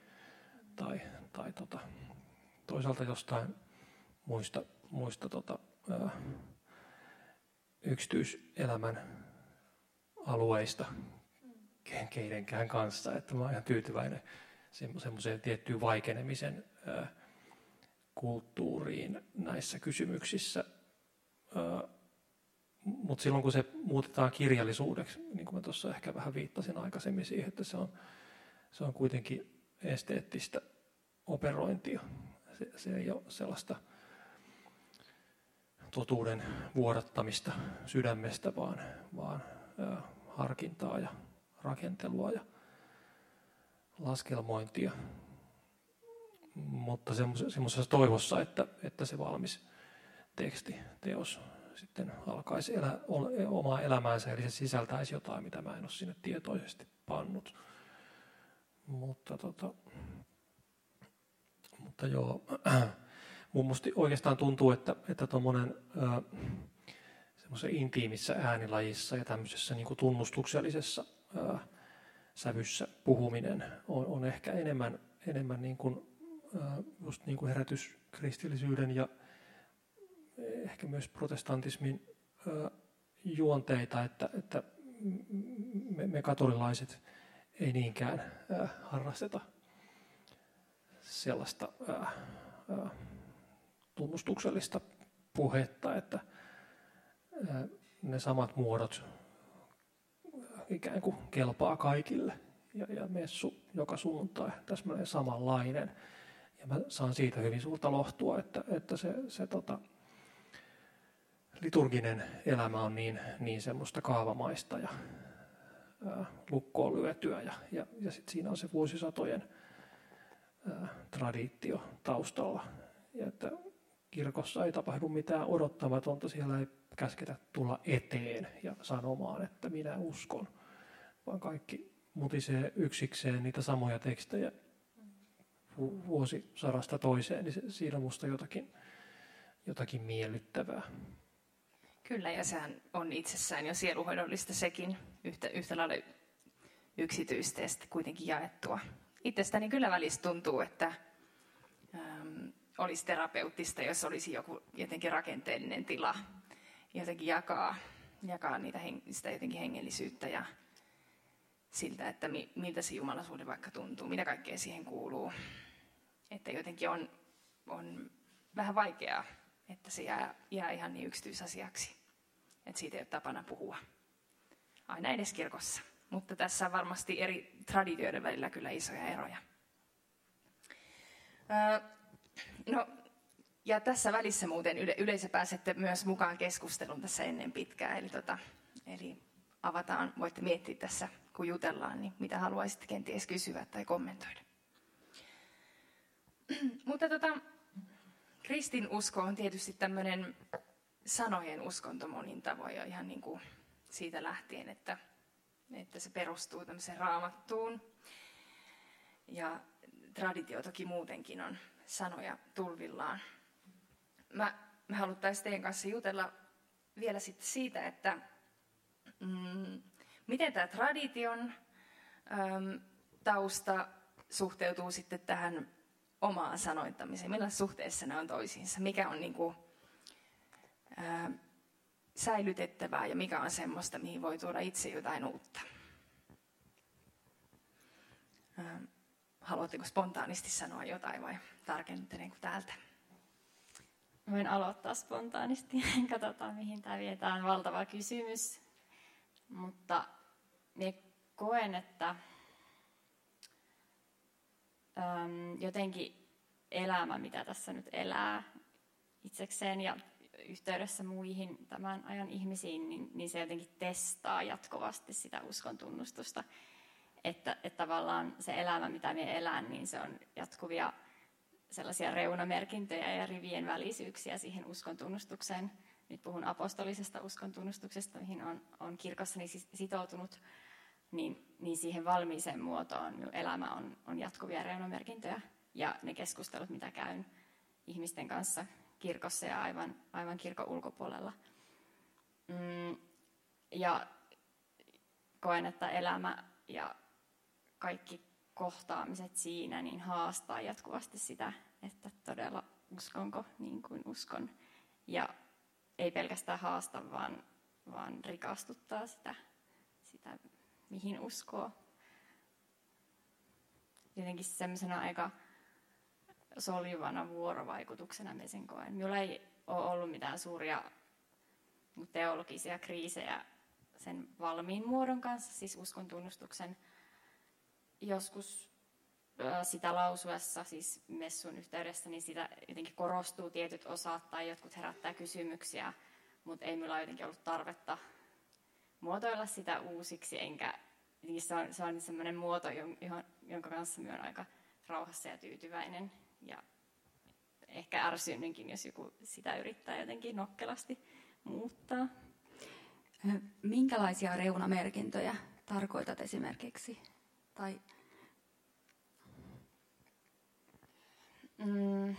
tai, tai tota, toisaalta jostain muista, muista tota, ää, yksityiselämän alueista keidenkään kanssa. Että mä oon ihan tyytyväinen semmoiseen tiettyyn vaikenemisen ää, kulttuuriin näissä kysymyksissä. Mutta silloin kun se muutetaan kirjallisuudeksi, niin kuin mä tuossa ehkä vähän viittasin aikaisemmin siihen, että se on, se on kuitenkin esteettistä operointia. Se, se ei ole sellaista totuuden vuodattamista sydämestä, vaan, vaan ää, harkintaa ja rakentelua ja laskelmointia mutta semmoisessa toivossa, että, että se valmis teksti, teos sitten alkaisi elä, omaa elämäänsä, eli se sisältäisi jotain, mitä mä en ole sinne tietoisesti pannut. Mutta, tota, mutta joo, *clears throat* mun musta oikeastaan tuntuu, että, että tuommoinen semmoisen intiimissä äänilajissa ja tämmöisessä niin tunnustuksellisessa ää, sävyssä puhuminen on, on ehkä enemmän, enemmän niin kuin just niin kuin herätys kristillisyyden ja ehkä myös protestantismin juonteita, että, että me, me katolilaiset ei niinkään harrasteta sellaista tunnustuksellista puhetta, että ne samat muodot ikään kuin kelpaa kaikille. Ja, ja messu joka sunnuntai täsmälleen samanlainen. Ja mä saan siitä hyvin suurta lohtua, että, että se, se tota, liturginen elämä on niin, niin semmoista kaavamaista ja ää, lukkoon lyötyä. Ja, ja, ja sitten siinä on se vuosisatojen ää, traditio taustalla. Ja että kirkossa ei tapahdu mitään odottamatonta, siellä ei käsketä tulla eteen ja sanomaan, että minä uskon, vaan kaikki mutisee yksikseen niitä samoja tekstejä vuosisadasta toiseen, niin siinä on musta jotakin, jotakin miellyttävää. Kyllä, ja sehän on itsessään jo sieluhoidollista sekin, yhtä, yhtä lailla sitten kuitenkin jaettua. Itsestäni kyllä välissä tuntuu, että ähm, olisi terapeuttista, jos olisi joku jotenkin rakenteellinen tila, jotenkin jakaa, jakaa niitä, sitä jotenkin hengellisyyttä ja siltä, että mi, miltä se jumalaisuuden vaikka tuntuu, mitä kaikkea siihen kuuluu. Että jotenkin on, on vähän vaikeaa, että se jää, jää ihan niin yksityisasiaksi, että siitä ei ole tapana puhua. Aina edes kirkossa. Mutta tässä on varmasti eri traditioiden välillä kyllä isoja eroja. Öö, no, ja tässä välissä muuten yle, yleisö pääsette myös mukaan keskusteluun tässä ennen pitkää. Eli, tota, eli avataan, voitte miettiä tässä, kun jutellaan, niin mitä haluaisitte kenties kysyä tai kommentoida. *clears throat* Mutta tota, kristin usko on tietysti tämmöinen sanojen uskonto monin tavoin jo ihan niin kuin siitä lähtien, että, että se perustuu tämmöiseen raamattuun. Ja traditio toki muutenkin on sanoja tulvillaan. Mä, mä haluttaisiin teidän kanssa jutella vielä sitten siitä, että mm, miten tämä tradition äm, tausta suhteutuu sitten tähän omaan sanoittamiseen. Millaisessa suhteessa ne on toisiinsa? Mikä on niin kuin, ää, säilytettävää ja mikä on semmoista, mihin voi tuoda itse jotain uutta? Ää, haluatteko spontaanisti sanoa jotain vai tarkenteleeko täältä? Voin aloittaa spontaanisti. *laughs* Katsotaan, mihin tämä vietään. Valtava kysymys. Mutta minä koen, että äm, jotenkin elämä, mitä tässä nyt elää itsekseen ja yhteydessä muihin tämän ajan ihmisiin, niin, niin se jotenkin testaa jatkuvasti sitä uskon tunnustusta. Että, että tavallaan se elämä, mitä me elän, niin se on jatkuvia sellaisia reunamerkintöjä ja rivien välisyyksiä siihen uskon tunnustukseen. Nyt puhun apostolisesta uskon tunnustuksesta, mihin on, on kirkossani sitoutunut, niin, niin siihen valmiiseen muotoon minun elämä on, on jatkuvia reunamerkintöjä. Ja ne keskustelut, mitä käyn ihmisten kanssa kirkossa ja aivan, aivan kirkon ulkopuolella. Mm, ja koen, että elämä ja kaikki kohtaamiset siinä niin haastaa jatkuvasti sitä, että todella uskonko niin kuin uskon. Ja ei pelkästään haasta, vaan, vaan rikastuttaa sitä, sitä, mihin uskoo. Jotenkin semmoisena aika soljuvana vuorovaikutuksena me sen koen. Minulla ei ole ollut mitään suuria teologisia kriisejä sen valmiin muodon kanssa, siis uskon tunnustuksen joskus sitä lausuessa, siis messun yhteydessä, niin sitä jotenkin korostuu tietyt osat tai jotkut herättää kysymyksiä, mutta ei minulla jotenkin ollut tarvetta muotoilla sitä uusiksi, enkä se on, se on sellainen muoto, jonka kanssa minä olen aika rauhassa ja tyytyväinen. Ja ehkä ärsynnynkin, jos joku sitä yrittää jotenkin nokkelasti muuttaa. Minkälaisia reunamerkintöjä tarkoitat esimerkiksi? Tai Mm,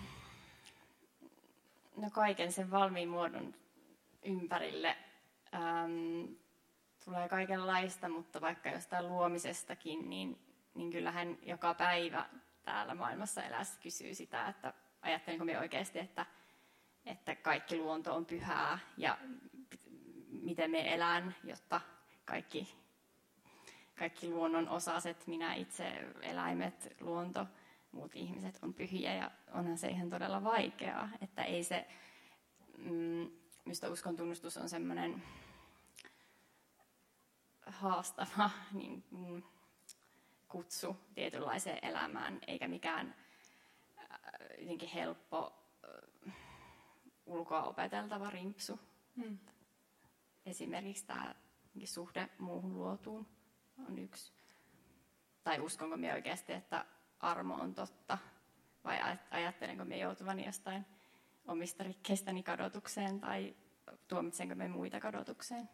no kaiken sen valmiin muodon ympärille. Äm, tulee kaikenlaista, mutta vaikka jostain luomisestakin, niin, niin kyllähän joka päivä täällä maailmassa elässä kysyy sitä, että ajattelenko me oikeasti, että, että kaikki luonto on pyhää ja miten me elän, jotta kaikki, kaikki luonnon osaset, minä itse, eläimet, luonto – muut ihmiset on pyhiä ja onhan se ihan todella vaikeaa, että ei se, mm, mistä uskon tunnustus on semmoinen haastava *laughs* niin, mm, kutsu tietynlaiseen elämään, eikä mikään äh, jotenkin helppo äh, ulkoa opeteltava rimpsu. Hmm. Esimerkiksi tämä suhde muuhun luotuun on yksi. Tai uskonko minä oikeasti, että armo on totta? Vai ajattelenko me joutuvani jostain omista rikkeistäni kadotukseen tai tuomitsenko me muita kadotukseen?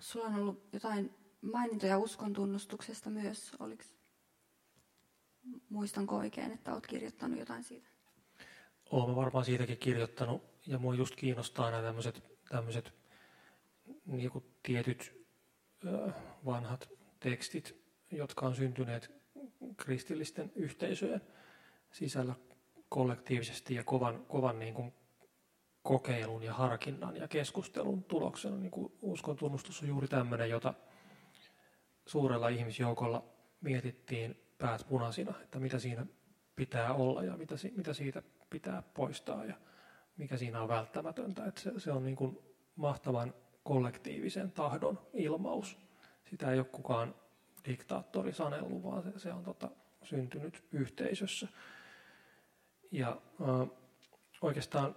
Sulla on ollut jotain mainintoja uskon tunnustuksesta myös. Oliko, muistanko oikein, että olet kirjoittanut jotain siitä? Olen varmaan siitäkin kirjoittanut ja mua just kiinnostaa nämä tämmöiset, tämmöiset niin tietyt vanhat tekstit, jotka on syntyneet kristillisten yhteisöjen sisällä kollektiivisesti ja kovan, kovan niin kuin kokeilun ja harkinnan ja keskustelun tuloksena. Niin kuin uskon tunnustus on juuri tämmöinen, jota suurella ihmisjoukolla mietittiin päät punaisina, että mitä siinä pitää olla ja mitä, mitä siitä pitää poistaa ja mikä siinä on välttämätöntä. Että se, se on niin kuin mahtavan kollektiivisen tahdon ilmaus. Sitä ei ole kukaan diktaattori sanellut, vaan se, se on tota, syntynyt yhteisössä. Ja äh, oikeastaan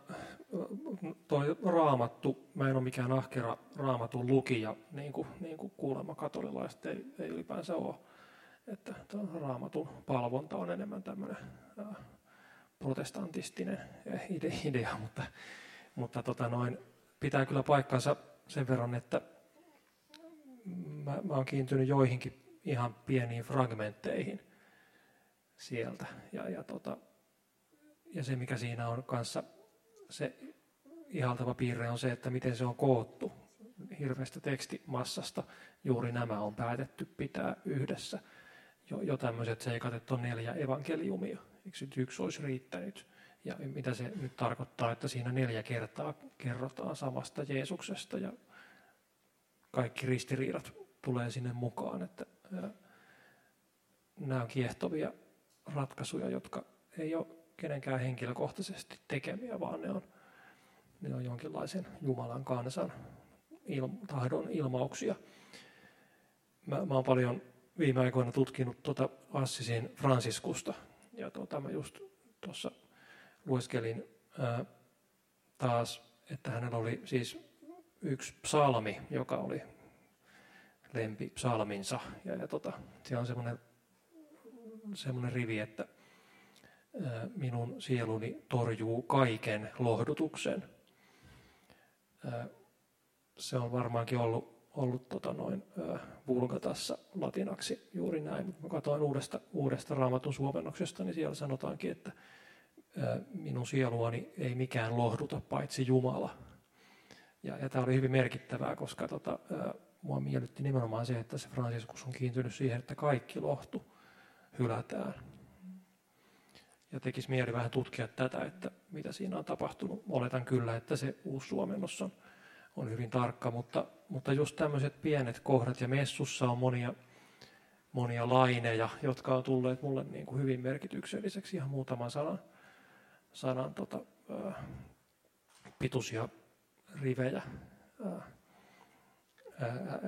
toi raamattu, mä en ole mikään ahkera raamatun lukija, niin kuin, niin kuin kuulemma katolilaiset ei, ei ylipäänsä ole. Että raamatun palvonta on enemmän tämmöinen äh, protestantistinen idea, mutta, mutta tota noin, pitää kyllä paikkansa sen verran, että mä, mä oon kiintynyt joihinkin ihan pieniin fragmentteihin sieltä. Ja, ja, tota, ja se, mikä siinä on kanssa se ihaltava piirre on se, että miten se on koottu hirveästä tekstimassasta. Juuri nämä on päätetty pitää yhdessä. Jo, jo tämmöiset seikat, että on neljä evankeliumia. Eikö yksi olisi riittänyt? Ja mitä se nyt tarkoittaa, että siinä neljä kertaa kerrotaan samasta Jeesuksesta ja kaikki ristiriidat tulee sinne mukaan. Että, nämä on kiehtovia ratkaisuja, jotka ei ole kenenkään henkilökohtaisesti tekemiä, vaan ne on, ne on jonkinlaisen Jumalan kansan il, tahdon ilmauksia. Mä, mä oon paljon viime aikoina tutkinut tuota Assisin Franciskusta, ja tuota, mä just tuossa lueskelin ää, taas, että hänellä oli siis yksi psalmi, joka oli lempi psalminsa. Ja, ja tota, siellä on semmoinen, semmoinen rivi, että ää, minun sieluni torjuu kaiken lohdutuksen. Ää, se on varmaankin ollut, ollut tota noin, vulgatassa latinaksi juuri näin, mutta mä katsoin uudesta, uudesta raamatun suomennoksesta, niin siellä sanotaankin, että minun sieluani ei mikään lohduta paitsi Jumala. Ja, ja tämä oli hyvin merkittävää, koska tota, mua miellytti nimenomaan se, että se Franciscus on kiintynyt siihen, että kaikki lohtu hylätään. Ja tekisi mieli vähän tutkia tätä, että mitä siinä on tapahtunut. Oletan kyllä, että se uusi suomennos on, on hyvin tarkka, mutta, mutta just tämmöiset pienet kohdat, ja messussa on monia, monia laineja, jotka on tulleet mulle niin kuin hyvin merkitykselliseksi ihan muutaman sanan sanan tota, ää, pituisia rivejä. Ää, ää,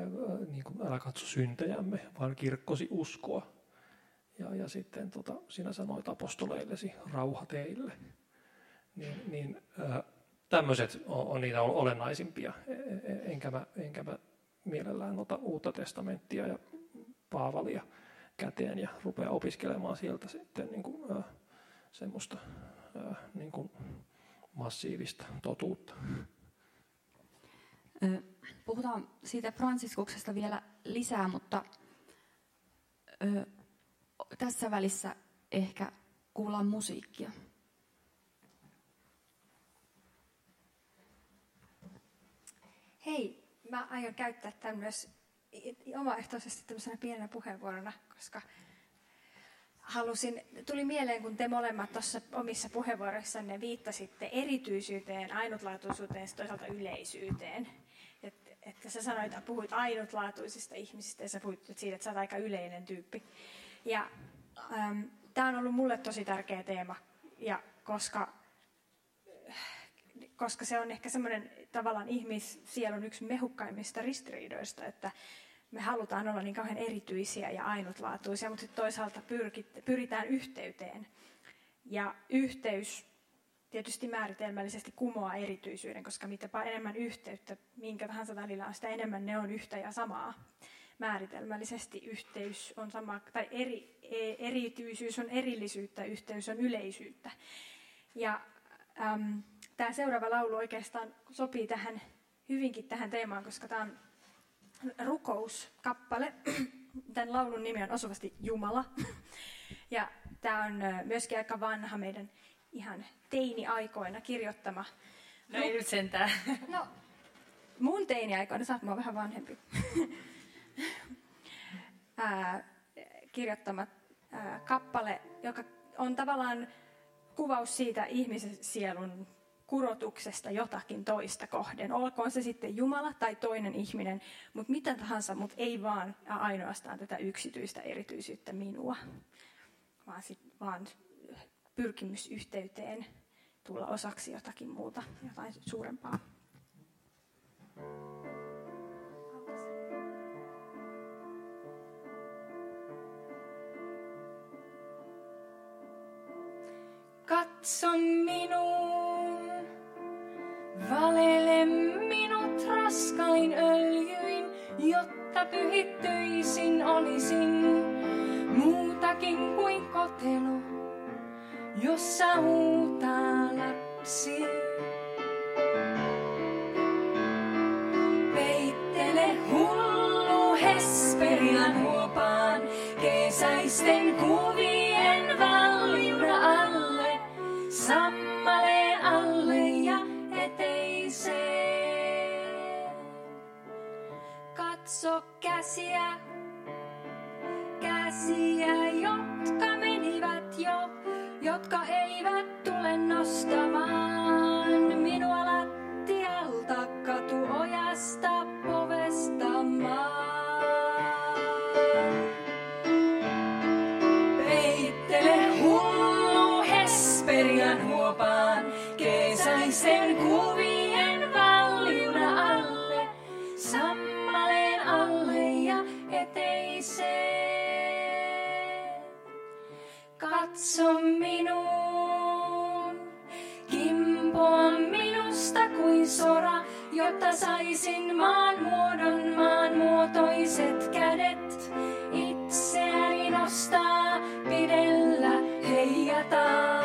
niin kuin, älä katso syntejämme, vaan kirkkosi uskoa. Ja, ja sitten tota, sinä sanoit apostoleillesi, rauha teille. Niin, niin tämmöiset on, on niitä olennaisimpia. E, e, enkä mä, enkä mä mielellään ota uutta testamenttia ja Paavalia käteen ja rupea opiskelemaan sieltä sitten niin kuin, ää, semmoista niin kuin massiivista totuutta. Puhutaan siitä Fransiskuksesta vielä lisää, mutta tässä välissä ehkä kuullaan musiikkia. Hei, mä aion käyttää tämän myös omaehtoisesti tämmöisenä pienenä puheenvuorona, koska halusin, tuli mieleen, kun te molemmat tuossa omissa puheenvuoroissanne viittasitte erityisyyteen, ainutlaatuisuuteen ja toisaalta yleisyyteen. Et, että sä sanoit, että puhuit ainutlaatuisista ihmisistä ja sä puhuit siitä, että sä oot aika yleinen tyyppi. Ja ähm, tämä on ollut mulle tosi tärkeä teema, ja koska, koska se on ehkä semmoinen tavallaan ihmissielun yksi mehukkaimmista ristiriidoista, että me halutaan olla niin kauhean erityisiä ja ainutlaatuisia, mutta sitten toisaalta pyritään yhteyteen. Ja yhteys tietysti määritelmällisesti kumoaa erityisyyden, koska mitä enemmän yhteyttä minkä tahansa välillä on, sitä enemmän ne on yhtä ja samaa. Määritelmällisesti yhteys on sama, tai eri, e, erityisyys on erillisyyttä, yhteys on yleisyyttä. Ja äm, tämä seuraava laulu oikeastaan sopii tähän hyvinkin tähän teemaan, koska tämä on rukouskappale. Tämän laulun nimi on osuvasti Jumala. Ja tämä on myöskin aika vanha meidän ihan teini-aikoina kirjoittama. No ei nyt sentään. No, mun teini-aikoina, sä oot vähän vanhempi. ää, kirjoittama ää, kappale, joka on tavallaan kuvaus siitä ihmisen sielun kurotuksesta jotakin toista kohden. Olkoon se sitten Jumala tai toinen ihminen, mutta mitä tahansa, mutta ei vaan ainoastaan tätä yksityistä erityisyyttä minua, vaan, sit, vaan pyrkimys yhteyteen tulla osaksi jotakin muuta, jotain suurempaa. Katso minuun, valele minut raskain öljyin, jotta pyhittyisin olisin muutakin kuin kotelo, jossa huutaa lapsi. Peittele hullu Hesperian huopaan, kesäisten kuvien valjuda alle, sammaleen Katso käsiä, käsiä, jotka menivät jo, jotka eivät tule nostamaan minua lattialta katuojasta povestamaan. Peittele hullu Hesperian huopaan, kesäisten kuvien Katso minuun, kimpoa minusta kuin sora, jotta saisin maan muodon, maan muotoiset kädet. Itseäni nostaa, pidellä, heijataan.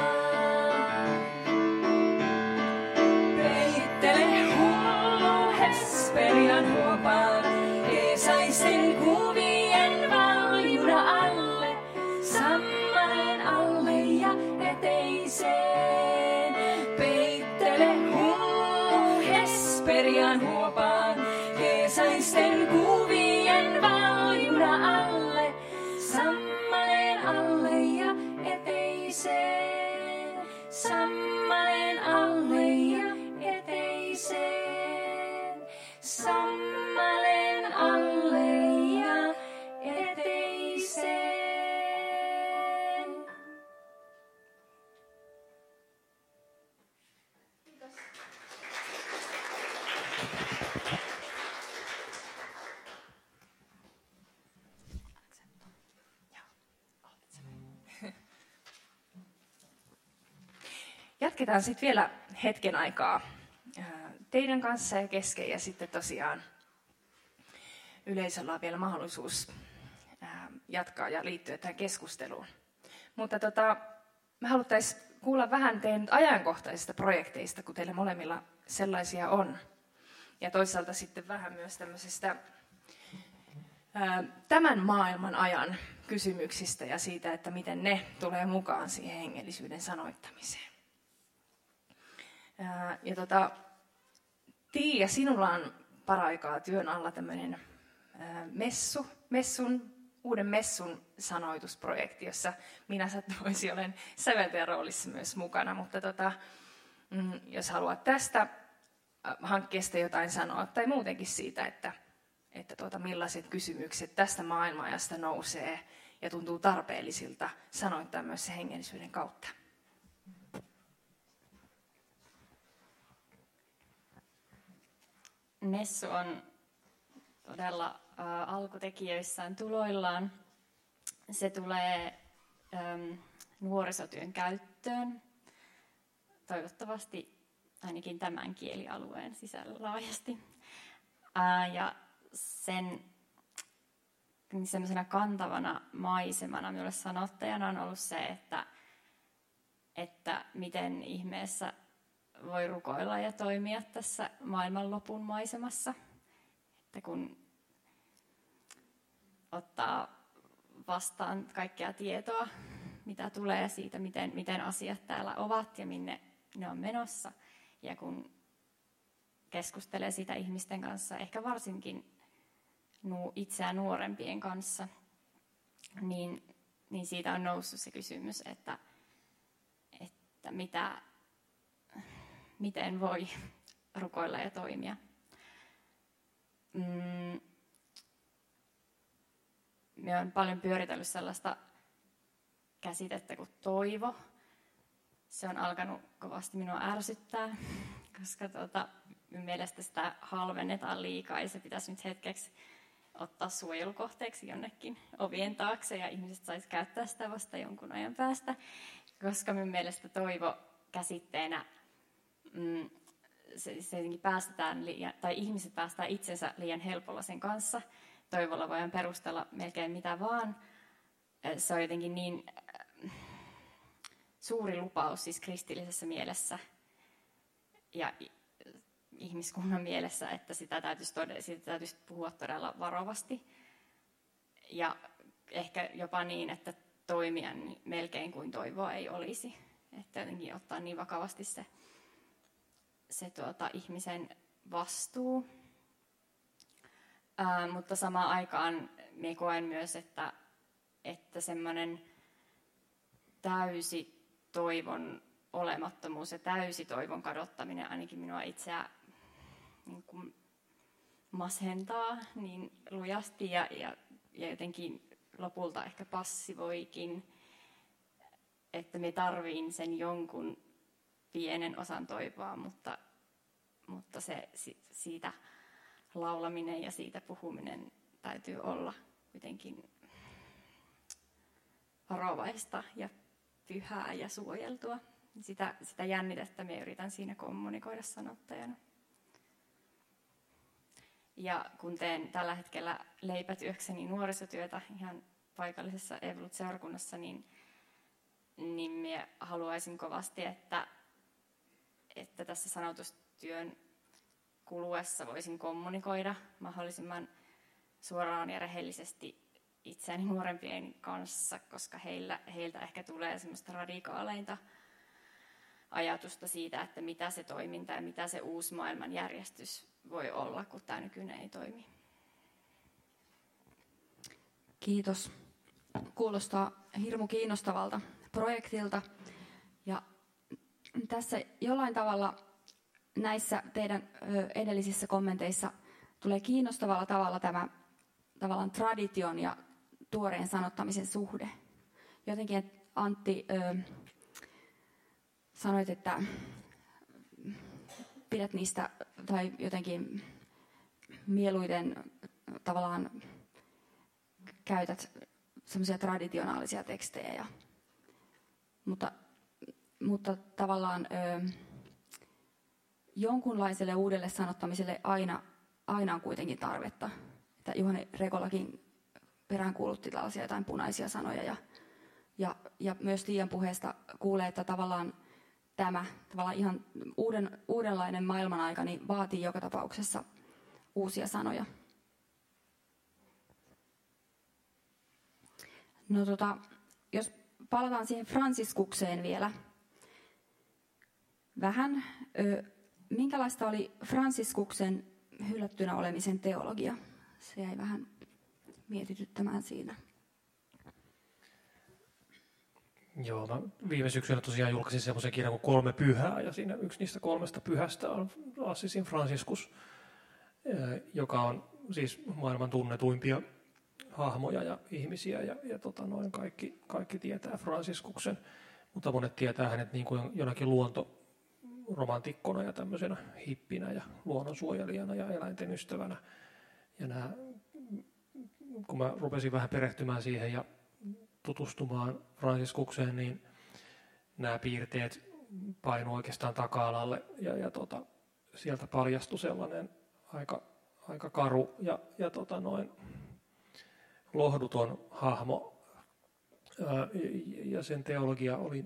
Jatketaan sitten vielä hetken aikaa teidän kanssa ja kesken ja sitten tosiaan yleisöllä on vielä mahdollisuus jatkaa ja liittyä tähän keskusteluun. Mutta tota, me haluttaisiin kuulla vähän teidän ajankohtaisista projekteista, kun teillä molemmilla sellaisia on. Ja toisaalta sitten vähän myös tämmöisestä tämän maailman ajan kysymyksistä ja siitä, että miten ne tulee mukaan siihen hengellisyyden sanoittamiseen. Ja tota, Tiia, sinulla on paraikaa työn alla tämmöinen messu, messun, uuden messun sanoitusprojekti, jossa minä sattuisin olen säveltäjän roolissa myös mukana, mutta tota, mm, jos haluat tästä hankkeesta jotain sanoa tai muutenkin siitä, että, että tuota, millaiset kysymykset tästä maailmanajasta nousee ja tuntuu tarpeellisilta sanoittaa myös se hengellisyyden kautta. Messu on todella ä, alkutekijöissään tuloillaan. Se tulee äm, nuorisotyön käyttöön, toivottavasti ainakin tämän kielialueen sisällä laajasti. Ää, ja sen semmoisena kantavana maisemana minulle sanottajana on ollut se, että, että miten ihmeessä voi rukoilla ja toimia tässä maailmanlopun maisemassa. Että kun ottaa vastaan kaikkea tietoa, mitä tulee siitä, miten, miten asiat täällä ovat ja minne ne on menossa. Ja kun keskustelee siitä ihmisten kanssa, ehkä varsinkin itseään nuorempien kanssa, niin, niin siitä on noussut se kysymys, että, että mitä, miten voi *laughs* rukoilla ja toimia. Mm, me on paljon pyöritellyt sellaista käsitettä kuin toivo. Se on alkanut kovasti minua ärsyttää, *laughs* koska tuota, mielestä sitä halvennetaan liikaa ja se pitäisi nyt hetkeksi ottaa suojelukohteeksi jonnekin ovien taakse ja ihmiset saisi käyttää sitä vasta jonkun ajan päästä, koska minun mielestä toivo käsitteenä mm, se, se päästetään liian, tai ihmiset päästään itsensä liian helpolla sen kanssa. Toivolla voidaan perustella melkein mitä vaan. Se on jotenkin niin äh, suuri lupaus siis kristillisessä mielessä ja ihmiskunnan mielessä, että sitä täytyisi, todella, sitä täytyisi puhua todella varovasti. Ja ehkä jopa niin, että toimia melkein kuin toivoa ei olisi. Että jotenkin ottaa niin vakavasti se, se tuota, ihmisen vastuu. Ää, mutta samaan aikaan me koen myös, että, että semmoinen täysi toivon olemattomuus ja täysi toivon kadottaminen ainakin minua itseä niin kuin masentaa niin lujasti ja, ja, ja jotenkin lopulta ehkä passivoikin, että me tarviin sen jonkun pienen osan toivoa, mutta, mutta se, siitä laulaminen ja siitä puhuminen täytyy olla jotenkin varovaista ja pyhää ja suojeltua. Sitä, sitä jännitettä me yritän siinä kommunikoida sanottajana. Ja kun teen tällä hetkellä leipätyökseni nuorisotyötä ihan paikallisessa Evolut-seurakunnassa, niin, niin minä haluaisin kovasti, että, että tässä sanotustyön kuluessa voisin kommunikoida mahdollisimman suoraan ja rehellisesti itseäni nuorempien kanssa, koska heillä, heiltä ehkä tulee semmoista radikaaleinta ajatusta siitä, että mitä se toiminta ja mitä se uusi maailmanjärjestys voi olla, kun tämä nykyinen ei toimi. Kiitos. Kuulostaa hirmu kiinnostavalta projektilta. Tässä jollain tavalla näissä teidän edellisissä kommenteissa tulee kiinnostavalla tavalla tämä tavallaan tradition ja tuoreen sanottamisen suhde. Jotenkin Antti sanoit, että pidät niistä tai jotenkin mieluiten tavallaan käytät semmoisia traditionaalisia tekstejä. Ja, mutta, mutta tavallaan ö, jonkunlaiselle uudelle sanottamiselle aina, aina on kuitenkin tarvetta. Että Juhani Rekolakin peräänkuulutti tällaisia jotain punaisia sanoja ja, ja, ja myös Tiian puheesta kuulee, että tavallaan tämä tavallaan ihan uuden, uudenlainen maailmanaika niin vaatii joka tapauksessa uusia sanoja. No tota, jos palataan siihen Franciskukseen vielä vähän. Minkälaista oli Fransiskuksen hylättynä olemisen teologia? Se jäi vähän mietityttämään siinä. Joo, mä viime syksynä tosiaan julkaisin semmoisen kirjan kuin Kolme pyhää, ja siinä yksi niistä kolmesta pyhästä on Assisin Franciscus, joka on siis maailman tunnetuimpia hahmoja ja ihmisiä, ja, ja tota noin kaikki, kaikki tietää Franciscuksen, mutta monet tietää hänet niin kuin jonakin luontoromantikkona ja tämmöisenä hippinä ja luonnonsuojelijana ja eläinten ystävänä. Ja nämä, kun mä rupesin vähän perehtymään siihen ja tutustumaan Franciskukseen, niin nämä piirteet painu oikeastaan taka-alalle ja, ja tota, sieltä paljastui sellainen aika, aika karu ja, ja tota noin lohduton hahmo. Ja sen teologia oli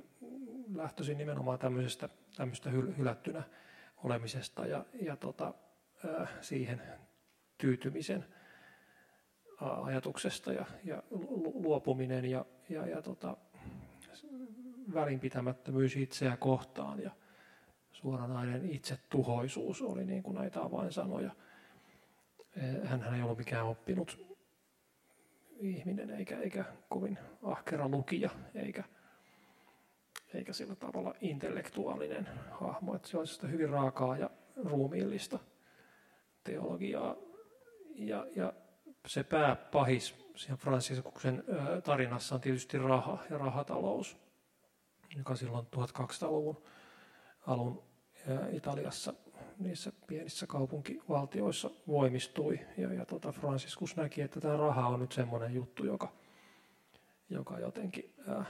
lähtöisin nimenomaan tämmöisestä, tämmöistä hylättynä olemisesta ja, ja tota, siihen tyytymisen ajatuksesta ja, ja luopuminen ja, ja, ja tota, välinpitämättömyys itseä kohtaan ja suoranainen itsetuhoisuus oli niin kuin näitä avainsanoja. Hän ei ollut mikään oppinut ihminen eikä, eikä kovin ahkera lukija eikä, eikä sillä tavalla intellektuaalinen hahmo. Että se on sitä hyvin raakaa ja ruumiillista teologiaa. Ja, ja se pääpahis siinä Fransiskuksen tarinassa on tietysti raha ja rahatalous, joka silloin 1200-luvun alun Italiassa niissä pienissä kaupunkivaltioissa voimistui. Ja, ja tota Franciscus näki, että tämä raha on nyt semmoinen juttu, joka, joka jotenkin ää,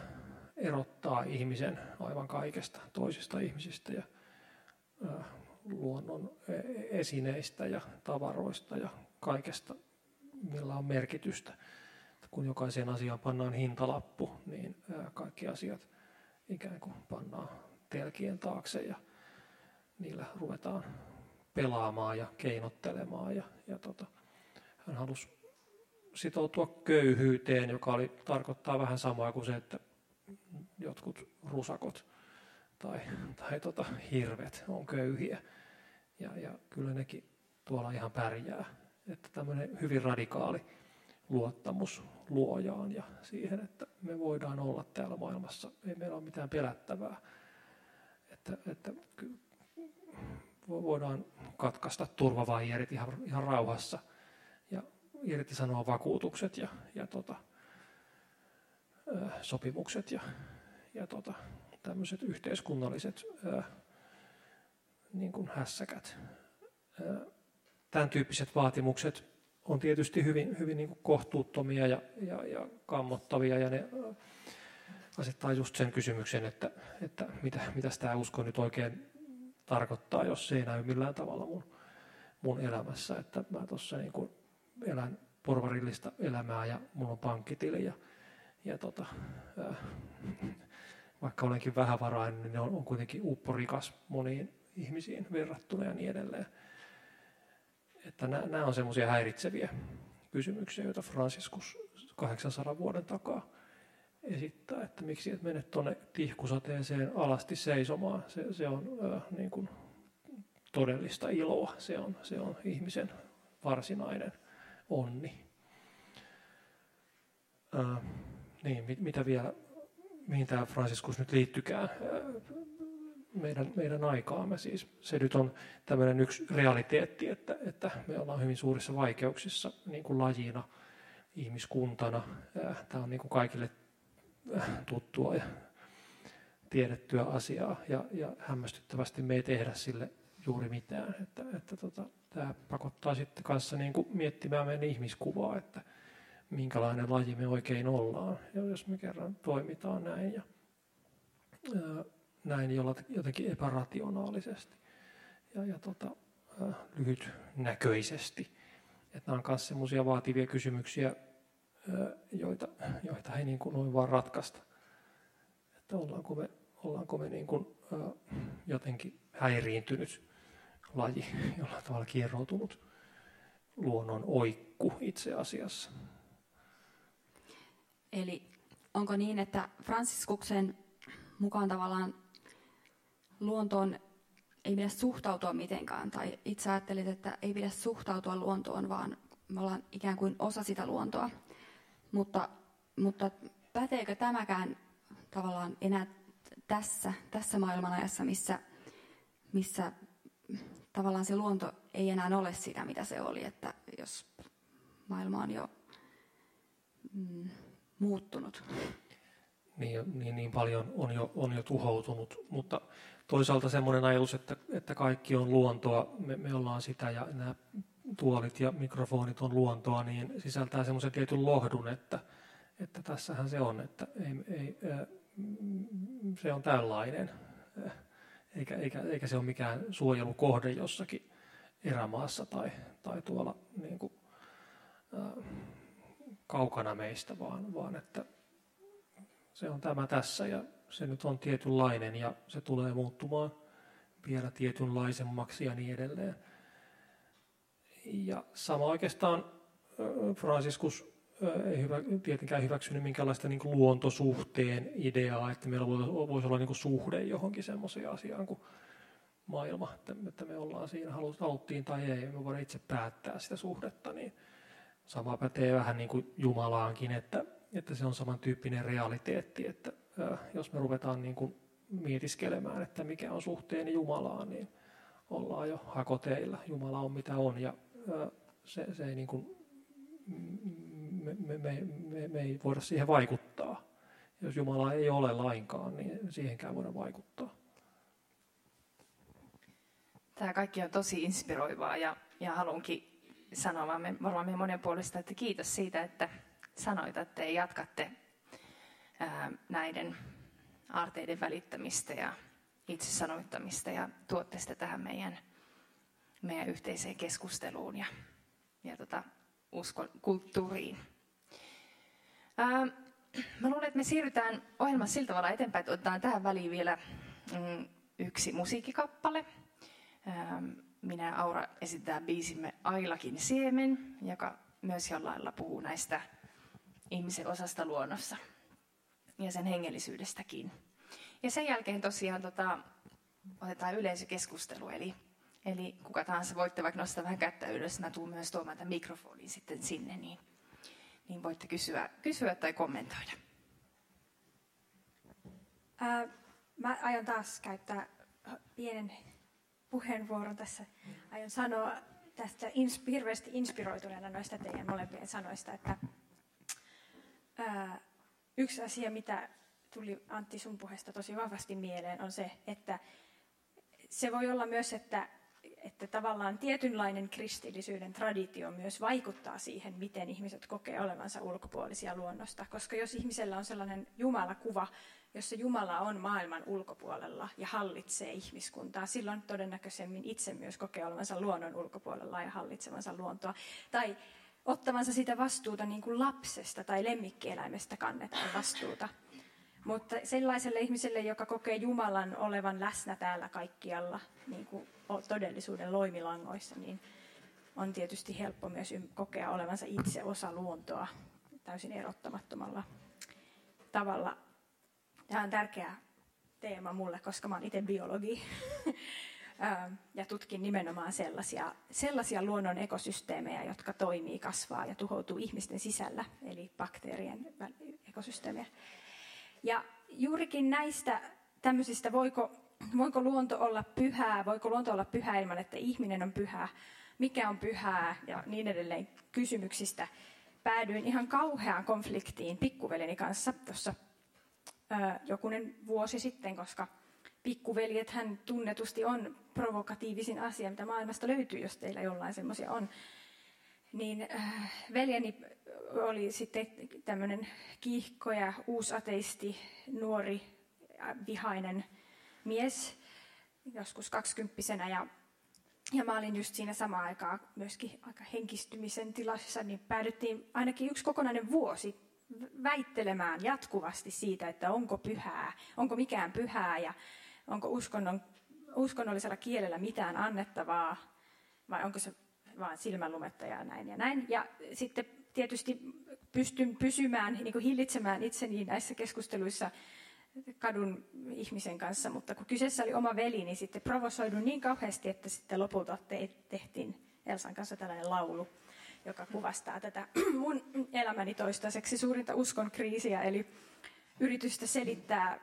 erottaa ihmisen aivan kaikesta toisista ihmisistä ja luonnon e-, esineistä ja tavaroista ja kaikesta, millä on merkitystä. Kun jokaiseen asiaan pannaan hintalappu, niin kaikki asiat ikään kuin pannaan telkien taakse ja niillä ruvetaan pelaamaan ja keinottelemaan. Ja, ja tota, hän halusi sitoutua köyhyyteen, joka oli, tarkoittaa vähän samaa kuin se, että jotkut rusakot tai, tai tota, hirvet on köyhiä. Ja, ja kyllä nekin tuolla ihan pärjää. Että tämmöinen hyvin radikaali luottamus luojaan ja siihen, että me voidaan olla täällä maailmassa. Ei meillä ole mitään pelättävää. Että, että voidaan katkaista turvavaijerit ihan, ihan rauhassa ja irtisanoa vakuutukset ja, ja tota, sopimukset ja, ja tota, tämmöiset yhteiskunnalliset ää, niin kuin hässäkät. Ää, tämän tyyppiset vaatimukset on tietysti hyvin, hyvin niin kuin kohtuuttomia ja, ja, ja kammottavia ja ne asettaa just sen kysymyksen, että, että mitä, mitä tämä usko nyt oikein tarkoittaa, jos se ei näy millään tavalla mun, mun elämässä. Että mä tuossa niin elän porvarillista elämää ja mun on pankkitili ja, ja tota, äh, *laughs* vaikka olenkin vähävarainen, niin on, on kuitenkin upporikas moniin ihmisiin verrattuna ja niin edelleen. Että nämä on semmoisia häiritseviä kysymyksiä, joita Franciscus 800 vuoden takaa esittää, että miksi et mene tuonne tihkusateeseen alasti seisomaan. Se, se on äh, niin kuin todellista iloa, se on, se on ihmisen varsinainen onni. Äh, niin, mit, mitä vielä, mihin tämä Franciscus nyt liittykään meidän, meidän aikaamme. Siis se nyt on tämmöinen yksi realiteetti, että, että me ollaan hyvin suurissa vaikeuksissa niin kuin lajina, ihmiskuntana. Tämä on niin kuin kaikille tuttua ja tiedettyä asiaa ja, ja hämmästyttävästi me ei tehdä sille juuri mitään. Että, että tota, tämä pakottaa sitten kanssa niin kuin miettimään meidän ihmiskuvaa, että minkälainen laji me oikein ollaan, jos me kerran toimitaan näin ja ää, näin jotenkin epärationaalisesti ja, ja tota, ää, lyhytnäköisesti. Että nämä on myös sellaisia vaativia kysymyksiä, joita, joita ei niin kuin noin vaan ratkaista. Että ollaanko me, ollaanko me niin kuin, jotenkin häiriintynyt laji, jolla tavalla kierroutunut luonnon oikku itse asiassa. Eli onko niin, että Fransiskuksen mukaan tavallaan luontoon ei pidä suhtautua mitenkään, tai itse ajattelit, että ei pidä suhtautua luontoon, vaan me ollaan ikään kuin osa sitä luontoa. Mutta, mutta päteekö tämäkään tavallaan enää tässä, tässä maailmanajassa, missä, missä tavallaan se luonto ei enää ole sitä, mitä se oli, että jos maailma on jo mm, muuttunut. Niin, niin, niin paljon on jo, on jo tuhoutunut, mutta toisaalta semmoinen ajatus, että, että kaikki on luontoa, me, me ollaan sitä ja nämä tuolit ja mikrofonit on luontoa, niin sisältää semmoisen tietyn lohdun, että, että tässähän se on, että ei, ei, se on tällainen, eikä, eikä, eikä se ole mikään suojelukohde jossakin erämaassa tai, tai tuolla niin kuin, kaukana meistä, vaan, vaan että se on tämä tässä ja se nyt on tietynlainen ja se tulee muuttumaan vielä tietynlaisemmaksi ja niin edelleen. Ja sama oikeastaan Franciscus ei hyvä, tietenkään hyväksynyt minkäänlaista niin luontosuhteen ideaa, että meillä voisi olla niin suhde johonkin semmoiseen asiaan kuin maailma, että me ollaan siinä, haluttiin tai ei, me voidaan itse päättää sitä suhdetta, niin sama pätee vähän niin kuin Jumalaankin, että, että se on samantyyppinen realiteetti, että jos me ruvetaan niin kuin mietiskelemään, että mikä on suhteeni Jumalaan, niin ollaan jo hakoteilla. Jumala on mitä on ja se, se ei niin kuin, me, me, me, me, me ei voida siihen vaikuttaa. Jos Jumala ei ole lainkaan, niin siihenkään voida vaikuttaa. Tämä kaikki on tosi inspiroivaa ja, ja haluankin sanoa varmaan meidän monen puolesta, että kiitos siitä, että sanoitatte ja jatkatte ää, näiden aarteiden välittämistä ja itse sanoittamista ja tuotte sitä tähän meidän, meidän yhteiseen keskusteluun ja, ja tota, uskon kulttuuriin. Ää, mä luulen, että me siirrytään ohjelmassa sillä tavalla eteenpäin, että otetaan tähän väliin vielä mm, yksi musiikkikappale. Ää, minä ja Aura esitetään biisimme Ailakin siemen, joka myös jollain lailla puhuu näistä ihmisen osasta luonnossa ja sen hengellisyydestäkin. Ja sen jälkeen tosiaan tota, otetaan yleisökeskustelu, eli, eli kuka tahansa voitte vaikka nostaa vähän kättä ylös, mä tuun myös tuomaan tämän mikrofonin sitten sinne, niin, niin voitte kysyä, kysyä tai kommentoida. Ää, mä aion taas käyttää pienen puheenvuoron tässä. Aion sanoa tästä hirveästi inspiroituneena noista teidän molempien sanoista, että ää, yksi asia, mitä tuli Antti sun puheesta tosi vahvasti mieleen, on se, että se voi olla myös, että, että tavallaan tietynlainen kristillisyyden traditio myös vaikuttaa siihen, miten ihmiset kokee olevansa ulkopuolisia luonnosta. Koska jos ihmisellä on sellainen Jumalakuva, jossa Jumala on maailman ulkopuolella ja hallitsee ihmiskuntaa, silloin todennäköisemmin itse myös kokee olevansa luonnon ulkopuolella ja hallitsevansa luontoa. Tai ottavansa sitä vastuuta niin kuin lapsesta tai lemmikkieläimestä kannetaan vastuuta. Mutta sellaiselle ihmiselle, joka kokee Jumalan olevan läsnä täällä kaikkialla, niin kuin todellisuuden loimilangoissa, niin on tietysti helppo myös kokea olevansa itse osa luontoa täysin erottamattomalla tavalla. Tämä on tärkeä teema mulle, koska mä olen itse biologi. *laughs* ja tutkin nimenomaan sellaisia, sellaisia luonnon ekosysteemejä, jotka toimii, kasvaa ja tuhoutuu ihmisten sisällä, eli bakteerien ekosysteemejä. Ja juurikin näistä tämmöisistä, voiko, voiko luonto olla pyhää, voiko luonto olla pyhää ilman, että ihminen on pyhää, mikä on pyhää ja niin edelleen kysymyksistä, päädyin ihan kauheaan konfliktiin pikkuveljeni kanssa tuossa jokunen vuosi sitten, koska pikkuveljet hän tunnetusti on provokatiivisin asia, mitä maailmasta löytyy, jos teillä jollain semmoisia on. Niin äh, veljeni oli sitten tämmöinen kiihko ja uusateisti, nuori, vihainen mies, joskus kaksikymppisenä. Ja, ja mä olin just siinä samaan aikaan myöskin aika henkistymisen tilassa, niin päädyttiin ainakin yksi kokonainen vuosi väittelemään jatkuvasti siitä, että onko pyhää, onko mikään pyhää ja onko uskonnon, uskonnollisella kielellä mitään annettavaa vai onko se vaan silmänlumetta ja näin ja näin. Ja sitten tietysti pystyn pysymään, niin kuin hillitsemään itseni näissä keskusteluissa kadun ihmisen kanssa, mutta kun kyseessä oli oma veli, niin sitten provosoidun niin kauheasti, että sitten lopulta te- tehtiin Elsan kanssa tällainen laulu, joka kuvastaa tätä mun elämäni toistaiseksi suurinta uskon kriisiä, eli yritystä selittää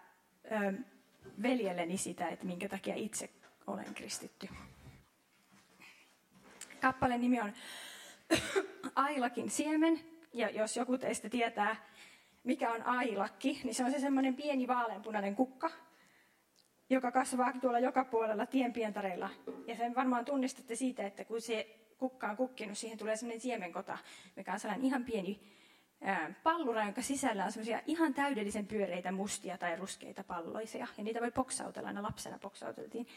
veljelleni sitä, että minkä takia itse olen kristitty. Kappaleen nimi on Ailakin siemen, ja jos joku teistä tietää, mikä on ailakki, niin se on se semmoinen pieni vaaleanpunainen kukka, joka kasvaa tuolla joka puolella tienpientareilla. Ja sen varmaan tunnistatte siitä, että kun se kukka on kukkinut, siihen tulee semmoinen siemenkota, mikä on sellainen ihan pieni pallura, jonka sisällä on semmoisia ihan täydellisen pyöreitä mustia tai ruskeita palloisia. Ja niitä voi poksautella, aina lapsena poksauteltiin.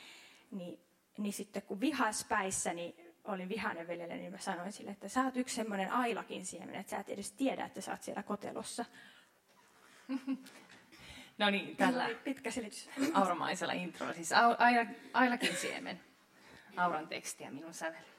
Niin, niin sitten kun vihas päissä, niin olin vihainen veljelle, niin mä sanoin sille, että sä oot yksi semmoinen ailakin siemen, että sä et edes tiedä, että sä oot siellä kotelossa. *laughs* No niin, tällä pitkä selitys. auramaisella introlla, siis ailakin siemen. Auran tekstiä minun sävel.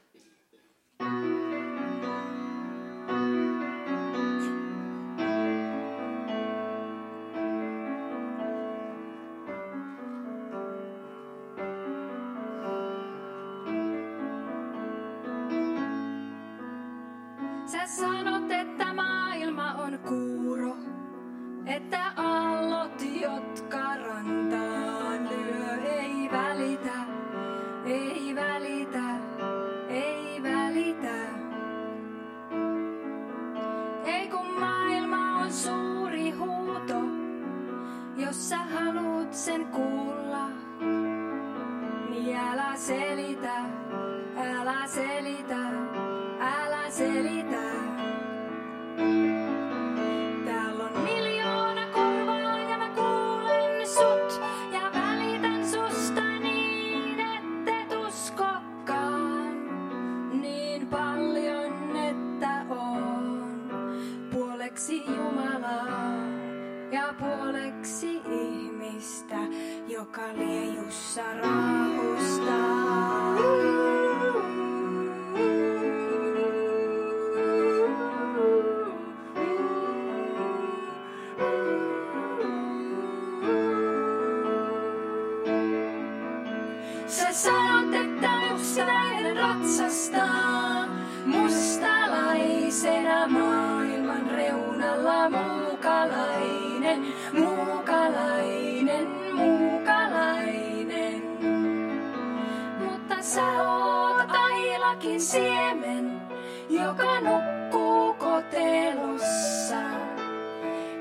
Ailakin siemen, joka nukkuu kotelossa.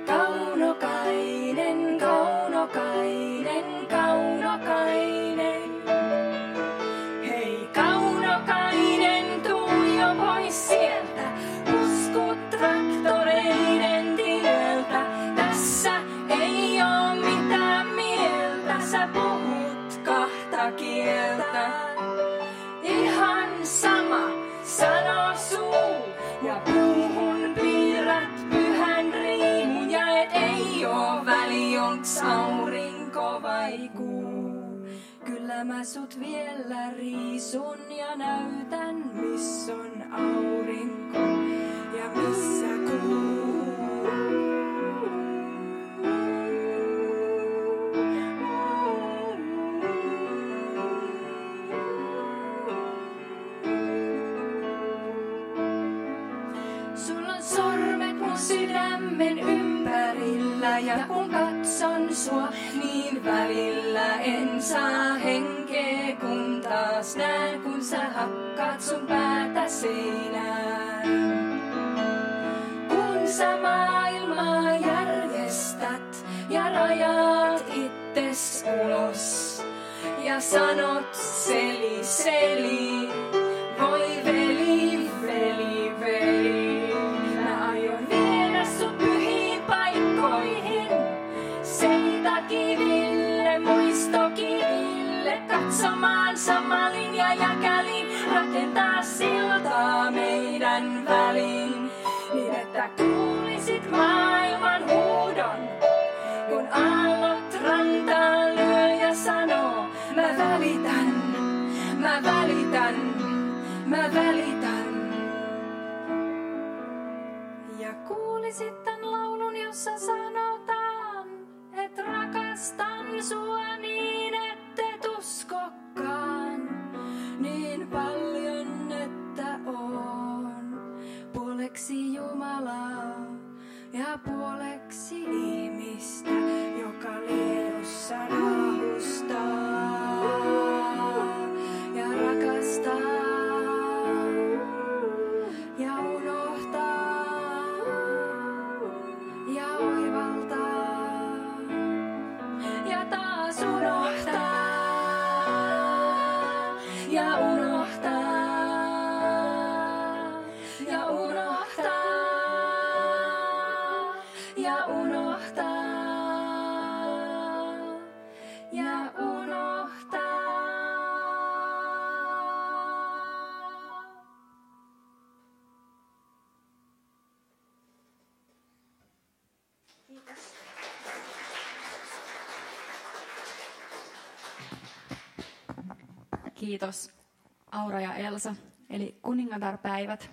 Kaunokainen, Mä sut vielä riisun ja näytän, missä on aurinko ja missä kuu. Sulla on sormet mun sydämen ympärillä ja kun katson sua, niin välillä en saa henkeä, kun taas näen, kun sä hakkaat sun päätä seinään. Kun sä maailmaa järjestät ja rajaat itses ulos ja sanot seli seli, katsomaan samalin ja jäkälin, rakentaa siltaa meidän väliin, niin että kuulisit maailman huudon, kun aallot rantaan lyö ja sanoo, mä välitän, mä välitän, mä välitän. Ja kuulisit tän laulun, jossa sanotaan, että rakastan sua niin, ette uskokkaan. Niin paljon, että on. Puoleksi Jumalaa ja puoleksi ihmistä, joka liejussa raahustaa ja rakastaa Kiitos Aura ja Elsa, eli kuningatarpäivät.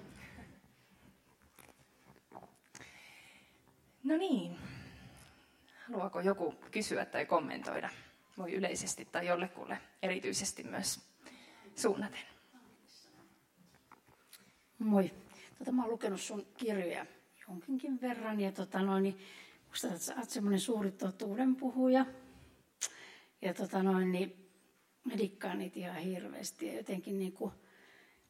No niin. Haluaako joku kysyä tai kommentoida? Voi yleisesti tai jollekulle erityisesti myös suunnaten. Moi. Tota, mä oon lukenut sun kirjoja jonkinkin verran ja tota, noin, niin, musta että sä oot semmoinen suuri totuuden puhuja. Ja tota, noin, niin, mä dikkaan niitä ihan hirveästi ja jotenkin niin kuin,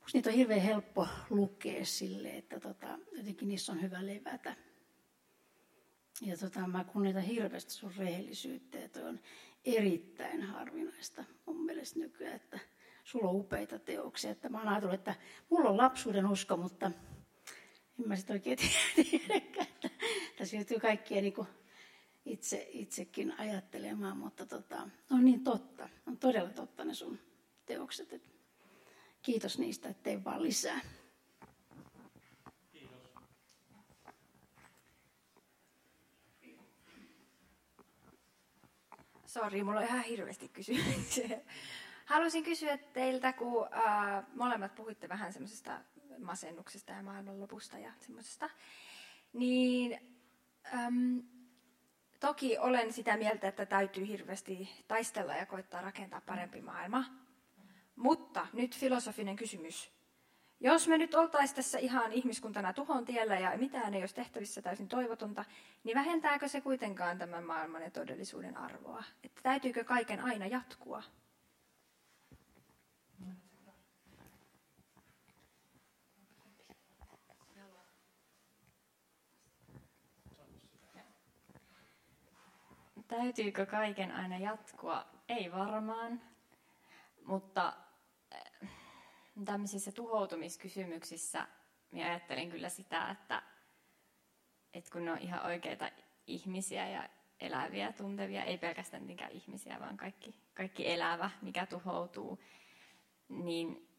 musta niitä on hirveän helppo lukea sille, että tota, jotenkin niissä on hyvä levätä. Ja tota, mä kunnioitan hirveästi sun rehellisyyttä ja on erittäin harvinaista mun mielestä nykyään, että sulla on upeita teoksia. Että mä oon ajatellut, että mulla on lapsuuden usko, mutta en mä sitten oikein *laughs* tiedäkään, että tässä joutuu kaikkia niin itse, itsekin ajattelemaan, mutta tota, on niin totta, on todella totta ne sun teokset. Että kiitos niistä, ettei vaan lisää. Sori, mulla on ihan hirveästi kysymyksiä. Haluaisin kysyä teiltä, kun äh, molemmat puhuitte vähän semmoisesta masennuksesta ja maailmanlopusta ja semmoisesta, niin toki olen sitä mieltä, että täytyy hirveästi taistella ja koittaa rakentaa parempi maailma. Mutta nyt filosofinen kysymys. Jos me nyt oltaisiin tässä ihan ihmiskuntana tuhon tiellä ja mitään ei olisi tehtävissä täysin toivotonta, niin vähentääkö se kuitenkaan tämän maailman ja todellisuuden arvoa? Että täytyykö kaiken aina jatkua? Täytyykö kaiken aina jatkua? Ei varmaan, mutta eh, tämmöisissä tuhoutumiskysymyksissä minä ajattelin kyllä sitä, että, että kun ne on ihan oikeita ihmisiä ja eläviä, tuntevia, ei pelkästään niinkään ihmisiä, vaan kaikki, kaikki elävä, mikä tuhoutuu, niin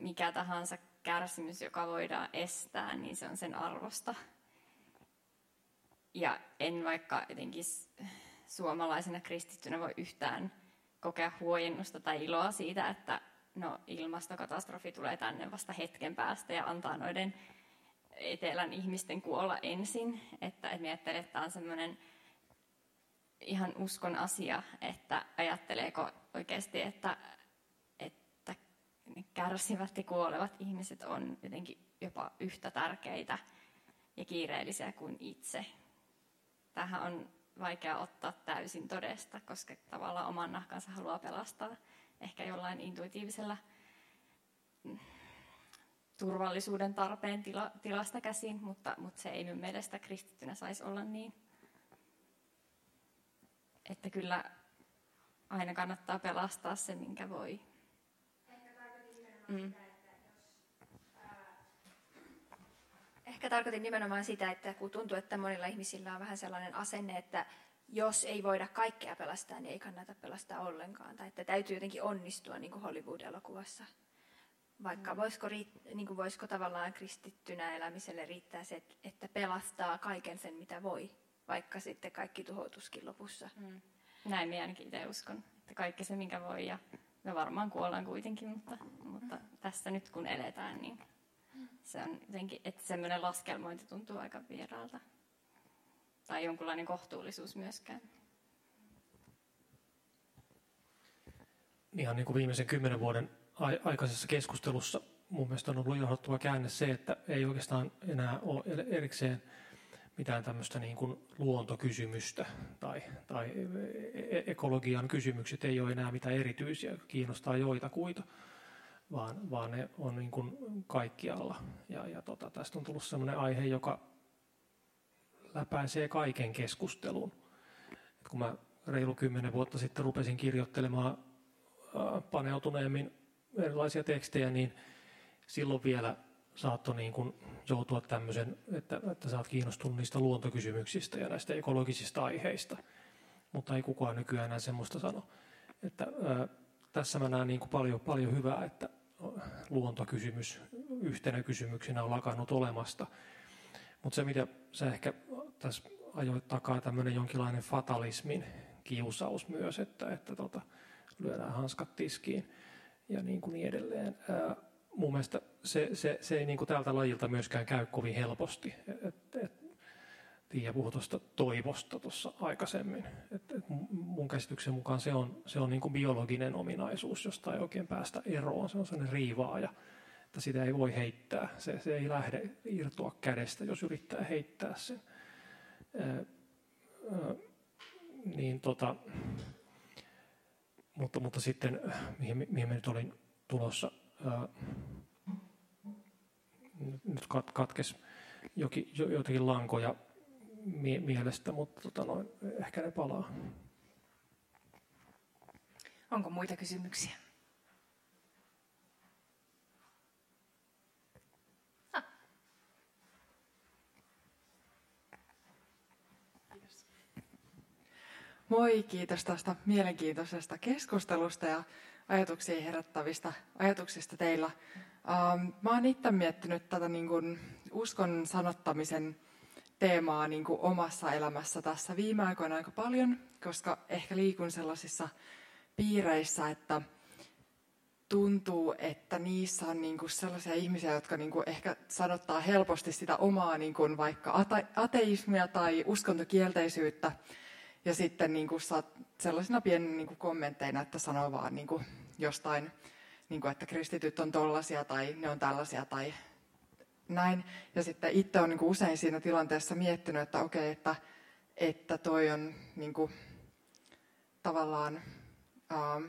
mikä tahansa kärsimys, joka voidaan estää, niin se on sen arvosta. Ja en vaikka jotenkin suomalaisena kristittynä voi yhtään kokea huojennusta tai iloa siitä, että no, ilmastokatastrofi tulee tänne vasta hetken päästä ja antaa noiden etelän ihmisten kuolla ensin. Että, että ajattelen, että tämä on semmoinen ihan uskon asia, että ajatteleeko oikeasti, että, että ne kärsivät ja kuolevat ihmiset on jotenkin jopa yhtä tärkeitä ja kiireellisiä kuin itse. Tähän on vaikea ottaa täysin todesta, koska tavallaan oman nahkansa haluaa pelastaa ehkä jollain intuitiivisella mm, turvallisuuden tarpeen tila, tilasta käsin, mutta, mutta se ei minun mielestä kristittynä saisi olla niin. Että kyllä aina kannattaa pelastaa se, minkä voi. mm. Tarkoitin nimenomaan sitä, että kun tuntuu, että monilla ihmisillä on vähän sellainen asenne, että jos ei voida kaikkea pelastaa, niin ei kannata pelastaa ollenkaan. Tai että täytyy jotenkin onnistua niin kuin Hollywood-elokuvassa. Vaikka mm. voisiko, niin kuin voisiko tavallaan kristittynä elämiselle riittää se, että pelastaa kaiken sen, mitä voi, vaikka sitten kaikki tuhoutuskin lopussa. Mm. Näin minä ainakin itse uskon, että kaikki se, minkä voi, ja me varmaan kuollaan kuitenkin, mutta, mutta mm. tässä nyt kun eletään, niin se on jotenkin, että semmoinen laskelmointi tuntuu aika vieraalta. Tai jonkunlainen kohtuullisuus myöskään. Ihan niin kuin viimeisen kymmenen vuoden aikaisessa keskustelussa mun mielestä on ollut johdottava käänne se, että ei oikeastaan enää ole erikseen mitään tämmöistä niin kuin luontokysymystä tai, tai e-, e-, ekologian kysymykset ei ole enää mitään erityisiä, kiinnostaa joitakuita vaan, vaan ne on niin kuin kaikkialla. Ja, ja tota, tästä on tullut sellainen aihe, joka läpäisee kaiken keskustelun. Et kun mä reilu kymmenen vuotta sitten rupesin kirjoittelemaan paneutuneemmin erilaisia tekstejä, niin silloin vielä saattoi niin kuin joutua tämmöisen, että, että sä oot kiinnostunut niistä luontokysymyksistä ja näistä ekologisista aiheista. Mutta ei kukaan nykyään enää semmoista sano. Että, ää, tässä mä näen niin kuin paljon, paljon hyvää, että luontokysymys yhtenä kysymyksenä on lakannut olemasta. Mutta se, mitä sä ehkä tässä ajoit takaa, tämmöinen jonkinlainen fatalismin kiusaus myös, että, että tota, lyödään hanskat tiskiin ja niin, kuin niin edelleen. Ää, mun mielestä se, se, se ei niin kuin tältä lajilta myöskään käy kovin helposti. Et, et, Tiia puhui tuosta toivosta tuossa aikaisemmin. Et, mun käsityksen mukaan se on, se on niin kuin biologinen ominaisuus, josta ei oikein päästä eroon. Se on sellainen riivaaja, että sitä ei voi heittää. Se, se ei lähde irtoa kädestä, jos yrittää heittää sen. Ää, niin tota, mutta, mutta sitten, mihin, mihin mä nyt olin tulossa, ää, nyt katkes jokin, jotakin lankoja mie- mielestä, mutta tota noin, ehkä ne palaa. Onko muita kysymyksiä? Moi, kiitos tästä mielenkiintoisesta keskustelusta ja ajatuksia herättävistä ajatuksista teillä. Ähm, mä oon itse miettinyt tätä niin kuin uskon sanottamisen teemaa niin kuin omassa elämässä tässä viime aikoina aika paljon, koska ehkä liikun sellaisissa piireissä, että tuntuu, että niissä on niin kuin sellaisia ihmisiä, jotka niin kuin ehkä sanottaa helposti sitä omaa niin kuin vaikka ateismia tai uskontokielteisyyttä, ja sitten niin kuin saat sellaisina pieninä niin kuin kommentteina, että sanoo vaan niin kuin jostain, niin kuin, että kristityt on tollaisia tai ne on tällaisia tai näin. Ja sitten itse on niin usein siinä tilanteessa miettinyt, että okei, että, että toi on niin kuin, tavallaan ähm,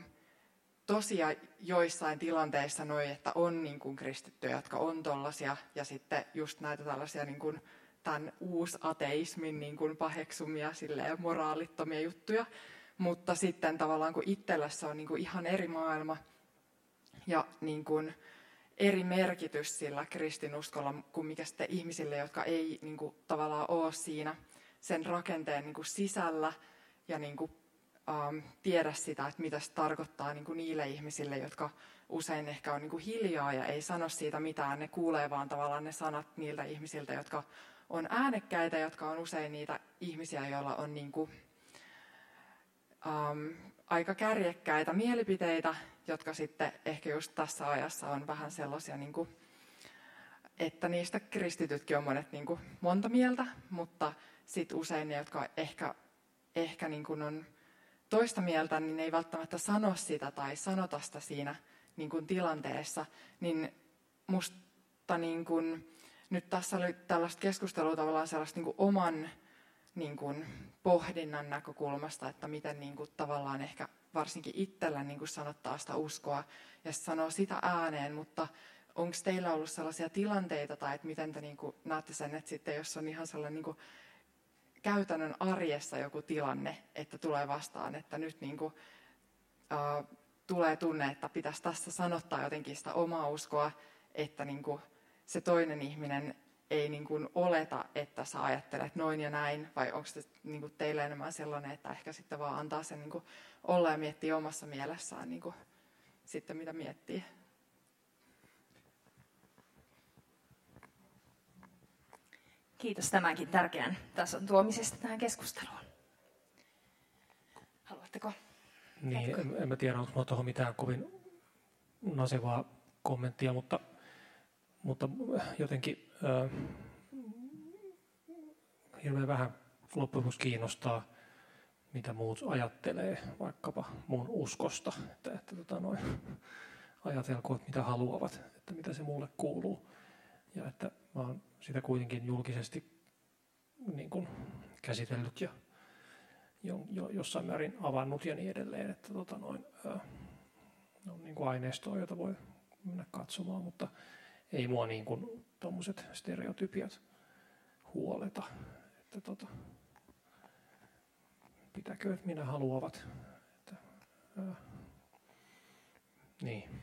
tosia joissain tilanteissa noin, että on niin kuin kristittyjä, jotka on tollaisia, ja sitten just näitä tällaisia niin kuin, tämän uusateismin niin kuin paheksumia silleen, moraalittomia juttuja. Mutta sitten tavallaan kun itsellä se on niin kuin ihan eri maailma ja niin kuin eri merkitys sillä kristinuskolla kuin mikä sitten ihmisille, jotka ei niin kuin tavallaan ole siinä sen rakenteen niin kuin sisällä ja niin kuin, ähm, tiedä sitä, että mitä se tarkoittaa niin kuin niille ihmisille, jotka usein ehkä on niin kuin hiljaa ja ei sano siitä mitään. Ne kuulee vaan tavallaan ne sanat niiltä ihmisiltä, jotka on äänekkäitä, jotka on usein niitä ihmisiä, joilla on niin kuin, um, aika kärjekkäitä mielipiteitä, jotka sitten ehkä just tässä ajassa on vähän sellaisia, niin kuin, että niistä kristitytkin on monet niin kuin, monta mieltä, mutta sitten usein ne, jotka ehkä, ehkä niin kuin on toista mieltä, niin ne ei välttämättä sano sitä tai sanota sitä siinä niin kuin tilanteessa, niin musta niin kuin, nyt tässä oli tällaista keskustelua tavallaan sellaista niin kuin oman niin kuin pohdinnan näkökulmasta, että miten niin kuin tavallaan ehkä varsinkin itsellä niin kuin sanottaa sitä uskoa ja sanoo sitä ääneen, mutta onko teillä ollut sellaisia tilanteita tai että miten te niin kuin näette sen, että sitten jos on ihan sellainen niin kuin käytännön arjessa joku tilanne, että tulee vastaan, että nyt niin kuin, äh, tulee tunne, että pitäisi tässä sanottaa jotenkin sitä omaa uskoa, että niin kuin, se toinen ihminen ei niin kuin oleta, että sä ajattelet noin ja näin, vai onko se niin kuin teille enemmän sellainen, että ehkä sitten vaan antaa sen niin kuin olla ja miettiä omassa mielessään niin kuin sitten mitä miettii. Kiitos tämänkin tärkeän tason tuomisesta tähän keskusteluun. Haluatteko? Niin, en, en mä tiedä, onko tuohon mitään kovin nasevaa kommenttia, mutta mutta jotenkin äh, hirveän vähän loppujen kiinnostaa, mitä muut ajattelee vaikkapa mun uskosta, että, että tota noin, ajatelkoot mitä haluavat, että mitä se mulle kuuluu. Ja että mä oon sitä kuitenkin julkisesti niin kuin käsitellyt ja jo, jo, jossain määrin avannut ja niin edelleen, että tota noin, ää, on niin kuin aineistoa, jota voi mennä katsomaan, mutta ei mua niin kuin tuommoiset stereotypiat huoleta. Että tota, pitäkö minä haluavat. Että, ää, niin.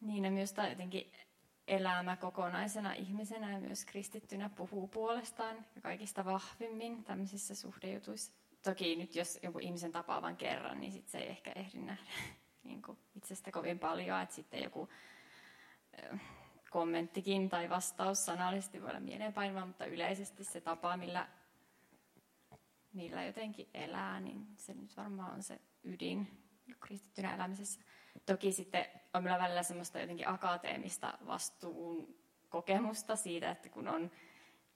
Niin ja myös tämä jotenkin elämä kokonaisena ihmisenä ja myös kristittynä puhuu puolestaan ja kaikista vahvimmin tämmöisissä suhdejutuissa. Toki nyt jos joku ihmisen tapaavan kerran, niin sit se ei ehkä ehdi nähdä niin kuin itsestä kovin paljon, että sitten joku kommenttikin tai vastaus sanallisesti voi olla mieleenpainava, mutta yleisesti se tapa, millä, millä jotenkin elää, niin se nyt varmaan on se ydin kristittynä elämisessä. Toki sitten on meillä välillä semmoista jotenkin akateemista vastuun kokemusta siitä, että kun on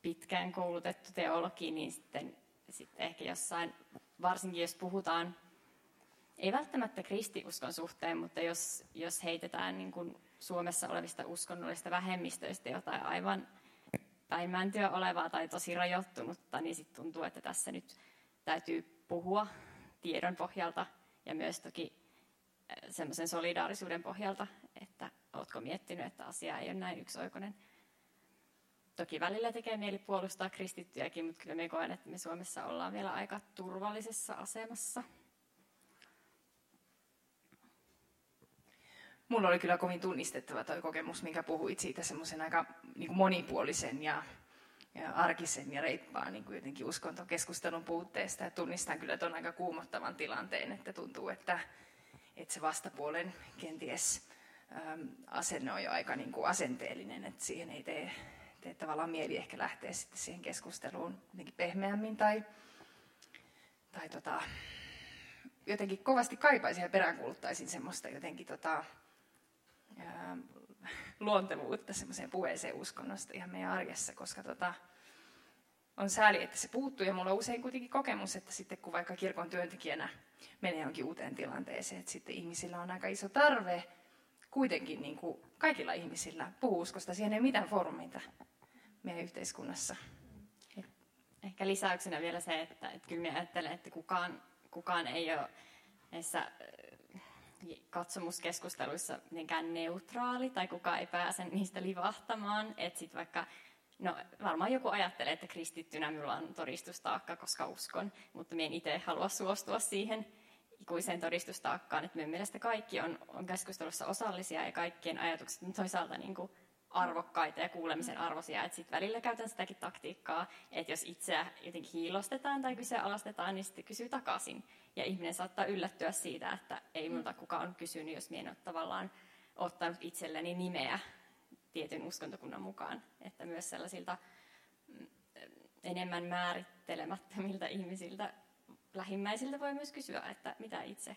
pitkään koulutettu teologi, niin sitten, sitten ehkä jossain, varsinkin jos puhutaan ei välttämättä kristiuskon suhteen, mutta jos, jos heitetään niin kuin Suomessa olevista uskonnollisista vähemmistöistä jotain aivan päinmäntyä olevaa tai tosi rajoittunutta, niin sitten tuntuu, että tässä nyt täytyy puhua tiedon pohjalta ja myös toki äh, semmoisen solidaarisuuden pohjalta, että oletko miettinyt, että asia ei ole näin yksioikoinen. toki välillä tekee mieli puolustaa kristittyjäkin, mutta kyllä me koen, että me Suomessa ollaan vielä aika turvallisessa asemassa. Mulla oli kyllä kovin tunnistettava tuo kokemus, minkä puhuit siitä semmoisen aika niin kuin monipuolisen ja, ja arkisen ja reippaan niin kuin jotenkin uskontokeskustelun puutteesta. Ja tunnistan kyllä tuon aika kuumottavan tilanteen, että tuntuu, että, että se vastapuolen kenties äm, asenne on jo aika niin kuin asenteellinen, että siihen ei tee, tee tavallaan mieli ehkä lähteä sitten siihen keskusteluun jotenkin pehmeämmin tai, tai tota, jotenkin kovasti kaipaisin ja peräänkuuluttaisin semmoista jotenkin tota, luontevuutta semmoiseen puheeseen uskonnosta ihan meidän arjessa, koska tota, on sääli, että se puuttuu ja mulla on usein kuitenkin kokemus, että sitten kun vaikka kirkon työntekijänä menee jonkin uuteen tilanteeseen, että sitten ihmisillä on aika iso tarve kuitenkin niin kuin kaikilla ihmisillä puhuu uskosta. Siihen ei mitään foorumeita meidän yhteiskunnassa. Ehkä lisäyksenä vielä se, että, että kyllä minä ajattelen, että kukaan, kukaan ei ole näissä katsomuskeskusteluissa mitenkään neutraali tai kukaan ei pääse niistä livahtamaan. Että sit vaikka, no varmaan joku ajattelee, että kristittynä minulla on todistustaakka, koska uskon, mutta minä en itse halua suostua siihen ikuiseen todistustaakkaan. Että minun mielestä kaikki on, on keskustelussa osallisia ja kaikkien ajatukset on toisaalta niin kuin arvokkaita ja kuulemisen arvoisia. Että sitten välillä käytän sitäkin taktiikkaa, että jos itseä jotenkin hiilostetaan tai kyseenalaistetaan, niin sitten kysyy takaisin. Ja ihminen saattaa yllättyä siitä, että ei minulta kukaan kysynyt, jos minä en ole tavallaan ottanut itselleni nimeä tietyn uskontokunnan mukaan. Että myös sellaisilta mm, enemmän määrittelemättömiltä ihmisiltä, lähimmäisiltä voi myös kysyä, että mitä itse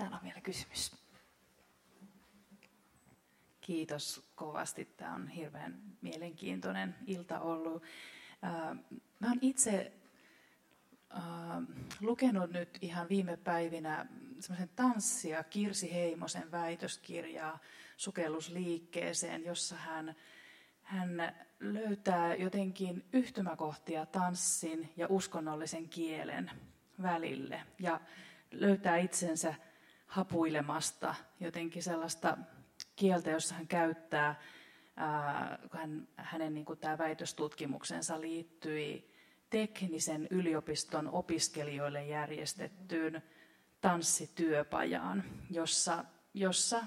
Täällä on vielä kysymys. Kiitos kovasti. Tämä on hirveän mielenkiintoinen ilta ollut. Mä olen itse lukenut nyt ihan viime päivinä semmoisen tanssia Kirsi Heimosen väitöskirjaa sukellusliikkeeseen, jossa hän, hän löytää jotenkin yhtymäkohtia tanssin ja uskonnollisen kielen välille ja löytää itsensä hapuilemasta jotenkin sellaista kieltä, jossa hän käyttää, ää, hän, hänen niin kuin tämä väitöstutkimuksensa liittyi teknisen yliopiston opiskelijoille järjestettyyn tanssityöpajaan, jossa, jossa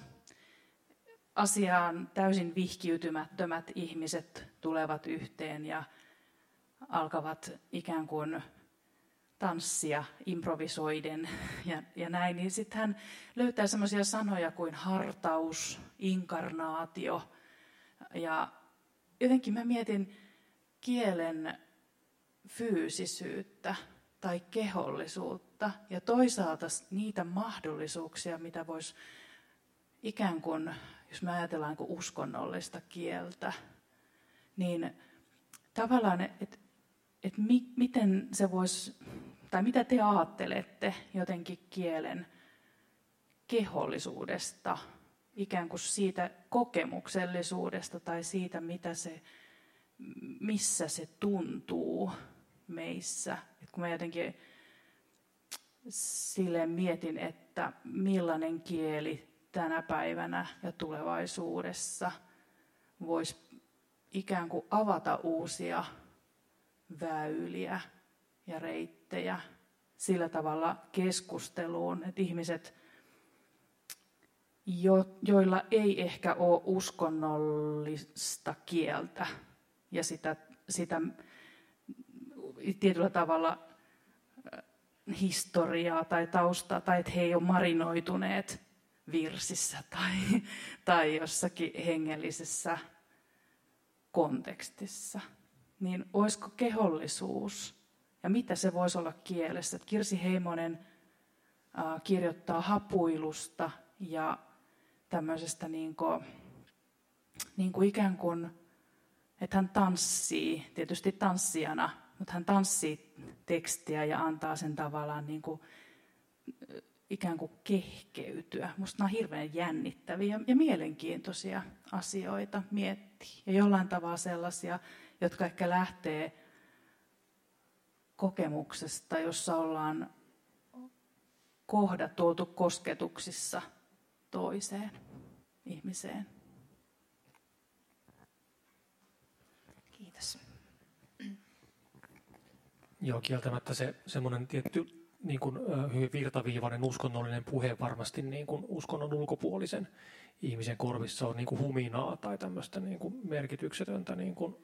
asiaan täysin vihkiytymättömät ihmiset tulevat yhteen ja alkavat ikään kuin tanssia improvisoiden ja, ja näin, niin sitten hän löytää semmoisia sanoja kuin hartaus, inkarnaatio. Ja jotenkin mä mietin kielen fyysisyyttä tai kehollisuutta ja toisaalta niitä mahdollisuuksia, mitä voisi ikään kuin, jos me ajatellaan kuin uskonnollista kieltä, niin tavallaan, että et mi, miten se voisi tai mitä te ajattelette jotenkin kielen kehollisuudesta, ikään kuin siitä kokemuksellisuudesta tai siitä, mitä se, missä se tuntuu meissä. Et kun mä jotenkin silleen mietin, että millainen kieli tänä päivänä ja tulevaisuudessa voisi ikään kuin avata uusia väyliä ja reittejä sillä tavalla keskusteluun, että ihmiset, jo, joilla ei ehkä ole uskonnollista kieltä ja sitä, sitä tietyllä tavalla äh, historiaa tai taustaa, tai että he ei ole marinoituneet virsissä tai, *laughs* tai jossakin hengellisessä kontekstissa, niin olisiko kehollisuus ja mitä se voisi olla kielessä. Että Kirsi Heimonen äh, kirjoittaa hapuilusta ja tämmöisestä niin kuin, niin kuin ikään kuin, että hän tanssii, tietysti tanssijana, mutta hän tanssii tekstiä ja antaa sen tavallaan niin kuin, ikään kuin kehkeytyä. Musta nämä on hirveän jännittäviä ja mielenkiintoisia asioita miettiä. Ja jollain tavalla sellaisia, jotka ehkä lähtee kokemuksesta, jossa ollaan kohdat oltu kosketuksissa toiseen ihmiseen. Kiitos. Joo, kieltämättä se semmoinen tietty niin kuin, hyvin virtaviivainen uskonnollinen puhe varmasti niin kuin uskonnon ulkopuolisen ihmisen korvissa on niin kuin huminaa tai tämmöistä niin kuin merkityksetöntä niin kuin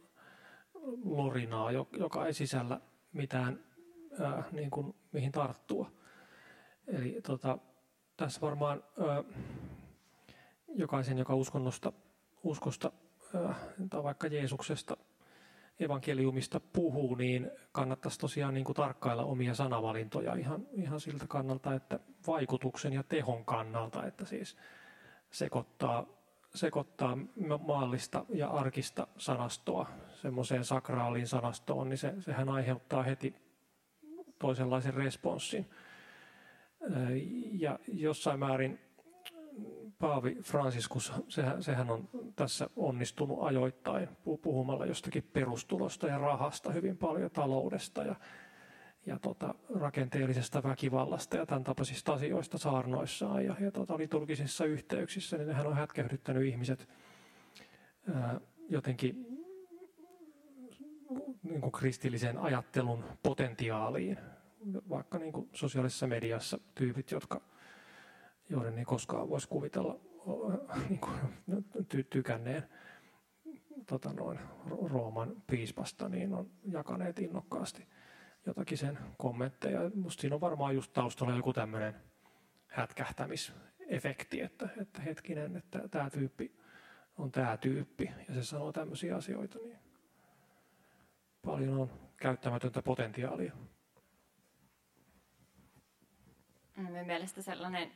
lorinaa, joka ei sisällä mitään ää, niin kuin, mihin tarttua. Eli tota, tässä varmaan ää, jokaisen, joka uskonnosta, uskosta ää, tai vaikka Jeesuksesta evankeliumista puhuu, niin kannattaisi tosiaan niin kuin tarkkailla omia sanavalintoja ihan, ihan siltä kannalta, että vaikutuksen ja tehon kannalta, että siis sekoittaa, sekoittaa maallista ja arkista sanastoa semmoiseen sakraaliin sanastoon, niin se, sehän aiheuttaa heti toisenlaisen responssin. Ja jossain määrin Paavi Franciscus, sehän, sehän on tässä onnistunut ajoittain puhumalla jostakin perustulosta ja rahasta hyvin paljon, taloudesta ja, ja tota, rakenteellisesta väkivallasta ja tämän tapaisista asioista saarnoissaan ja, ja tota, liturgisissa yhteyksissä, niin hän on hätkähdyttänyt ihmiset ää, jotenkin niin kuin kristillisen ajattelun potentiaaliin, vaikka niin kuin sosiaalisessa mediassa tyypit, jotka joiden ei koskaan voisi kuvitella niin kuin, ty- tykänneen tota noin, Rooman piispasta, niin on jakaneet innokkaasti jotakin sen kommentteja. Musta siinä on varmaan just taustalla joku tämmöinen hätkähtämisefekti, että, että hetkinen, että tämä tyyppi on tämä tyyppi ja se sanoo tämmöisiä asioita, niin paljon on käyttämätöntä potentiaalia. Minun mielestä sellainen